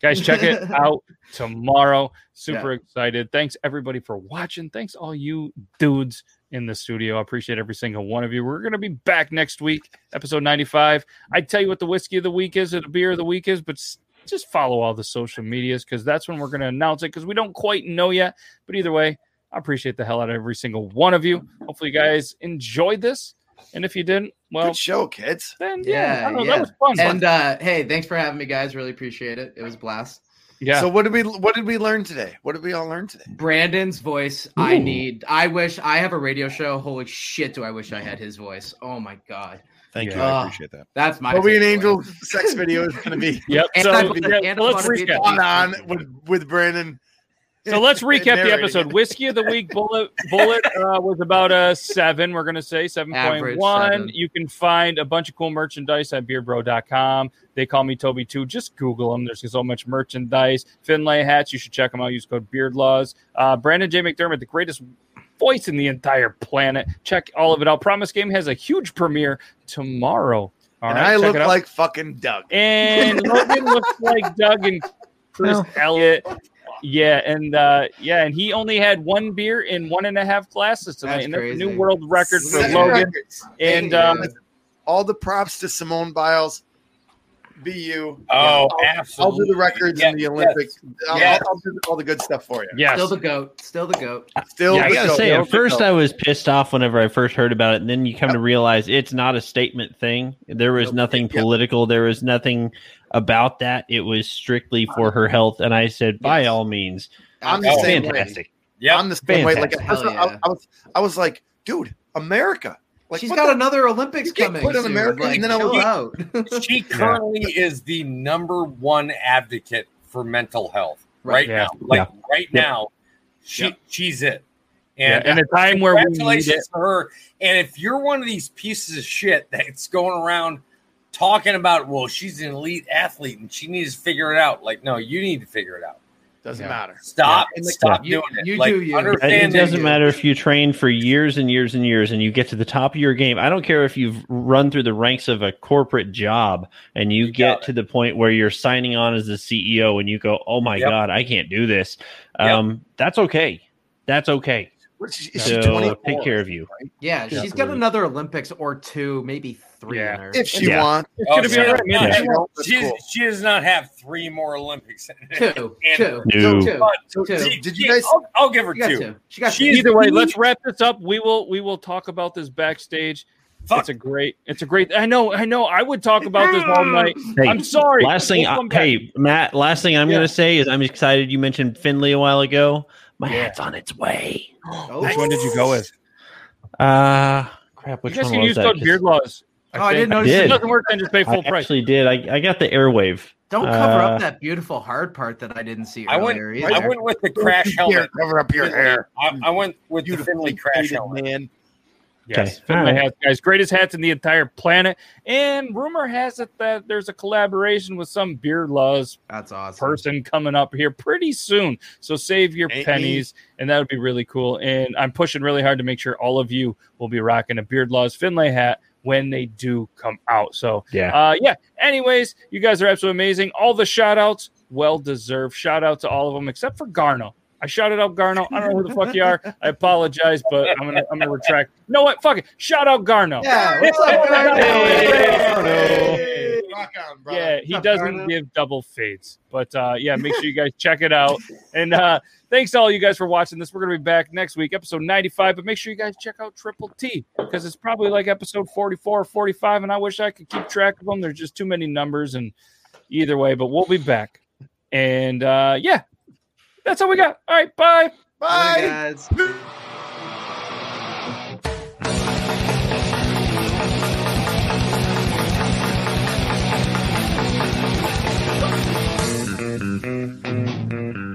Guys, check it out tomorrow. Super excited. Thanks everybody for watching. Thanks all you dudes in the studio. I appreciate every single one of you. We're gonna be back next week, episode 95. I tell you what the whiskey of the week is or the beer of the week is, but just follow all the social medias because that's when we're gonna announce it because we don't quite know yet. But either way, I appreciate the hell out of every single one of you. Hopefully, you guys enjoyed this. And if you didn't, well, Good show, kids. then yeah, Yeah, I don't know, yeah. that was fun. And uh hey, thanks for having me, guys. Really appreciate it. It was a blast. Yeah, So what did we what did we learn today? What did we all learn today? Brandon's voice, I need. I wish I have a radio show. Holy shit, do I wish I had his voice? Oh my god, Thank you. Yeah. I appreciate that. that's my. Toby and takeaway. Angel sex video is going to be yep. And So, I- yeah, and so let's wanna be recap. on on with with Brandon. So let's recap the episode. Whiskey of the week Bulleit Bulleit uh, was about a seven. We're gonna say seven point Average one. seven. You can find a bunch of cool merchandise at beerbro.com. They call me Toby too. Just Google them. There's so much merchandise. Finlay hats. You should check them out. Use code Beardlaws. Uh, Brandon J. McDermott, the greatest voice in the entire planet. Check all of it out. Promise Game has a huge premiere tomorrow. All and right, I look it out. like fucking Doug. And Logan looks like Doug and Chris Elliott. Yeah, and uh, yeah, and he only had one beer in one and a half glasses tonight, That's and that's a new world record for Logan. records. And um, all the props to Simone Biles. BU. Oh, I'll, absolutely. I'll do the records Yeah, in the Olympics. I'll, Yes. I'll, I'll do all the good stuff for you. yes, Still the goat. Still the goat. Still, Yeah, I the gotta goat. say, at first. I was pissed off whenever I first heard about it, and then you come to realize it's not a statement thing. There was nothing Yeah. political. There was nothing about that. It was strictly for her health, and I said, by Yes. all means, I'm the Oh, same way. fantastic. Yeah. I'm the same way. Like Fantastic. at first, I. I was, I was like, dude, America. Like, She's what got the- another Olympics coming. put an soon. American, Like, and then I chill was- out. She currently is the number one advocate for mental health right, Right. now. Like right Yep. now, she Yep. she's it. yeah, And in uh, a time where we need it. congratulations to her. And if you're one of these pieces of shit that's going around talking about, well, she's an elite athlete and she needs to figure it out, like, no, you need to figure it out. Doesn't Yeah. matter. Stop, And the- stop you- doing it. you like, do you. It Understand that doesn't you- matter if you train for years and years and years and you get to the top of your game. I don't care if you've run through the ranks of a corporate job and you, You get to the point where you're signing on as the CEO and you go, "Oh my Yep. god, I can't do this." Yep. Um, that's okay. That's okay. What is she, is So take care of you. Yeah, Yeah. she's got another Olympics or two, maybe three Yeah. in her. If she Yeah. wants. Oh, be she all right, does not- She She, cool. she does not have three more Olympics. Two, And- two, No. two, two. she- Did you guys- I'll, I'll give her She two. two. She got She two. Either way, let's wrap this up. We will we will talk about this backstage. Fuck. It's a great. It's a great. I know. I know. I would talk about this all night. Hey, I'm sorry. Last thing, I, hey, Matt. Last thing I'm Yeah. gonna say is I'm excited. You mentioned Finley a while ago. My Yeah. hat's on its way. Oh. Which one did you go with? Uh crap. You Which guys one can was use that? code 'Cause Beard Laws. Oh, I didn't notice If it. it doesn't work, then just pay I full price. actually did. I, I got the airwave. Don't cover Uh, up that beautiful hard part that I didn't see I went. either. I went with the crash helmet. cover up your Finley. hair. I, I went with the Finley crash helmet. man. Yes, Okay. Finlay All right. hats, guys. Greatest hats in the entire planet. And rumor has it that there's a collaboration with some Beard Laws That's awesome. person coming up here pretty soon. So save your Ain't pennies, and that would be really cool. And I'm pushing really hard to make sure all of you will be rocking a Beard Laws Finlay hat when they do come out. So Yeah. uh, yeah. Anyways, you guys are absolutely amazing. All the shout outs, well deserved. Shout out to all of them except for Garno. I shouted out Garno. I don't know who the fuck you are. I apologize, but I'm gonna I'm gonna retract. You know what? Fuck it. Shout out Garno. Yeah, what's up, Hey, Rock on, brother. Yeah, he doesn't give double fades. But uh, yeah, make sure you guys check it out. And uh, thanks to all you guys for watching this. We're going to be back next week, episode 95. But make sure you guys check out Triple T because it's probably like episode 44 or 45. And I wish I could keep track of them. There's just too many numbers. And either way, but we'll be back. And uh, yeah, that's all we got. All right, bye. Bye. guys. Mm-hmm.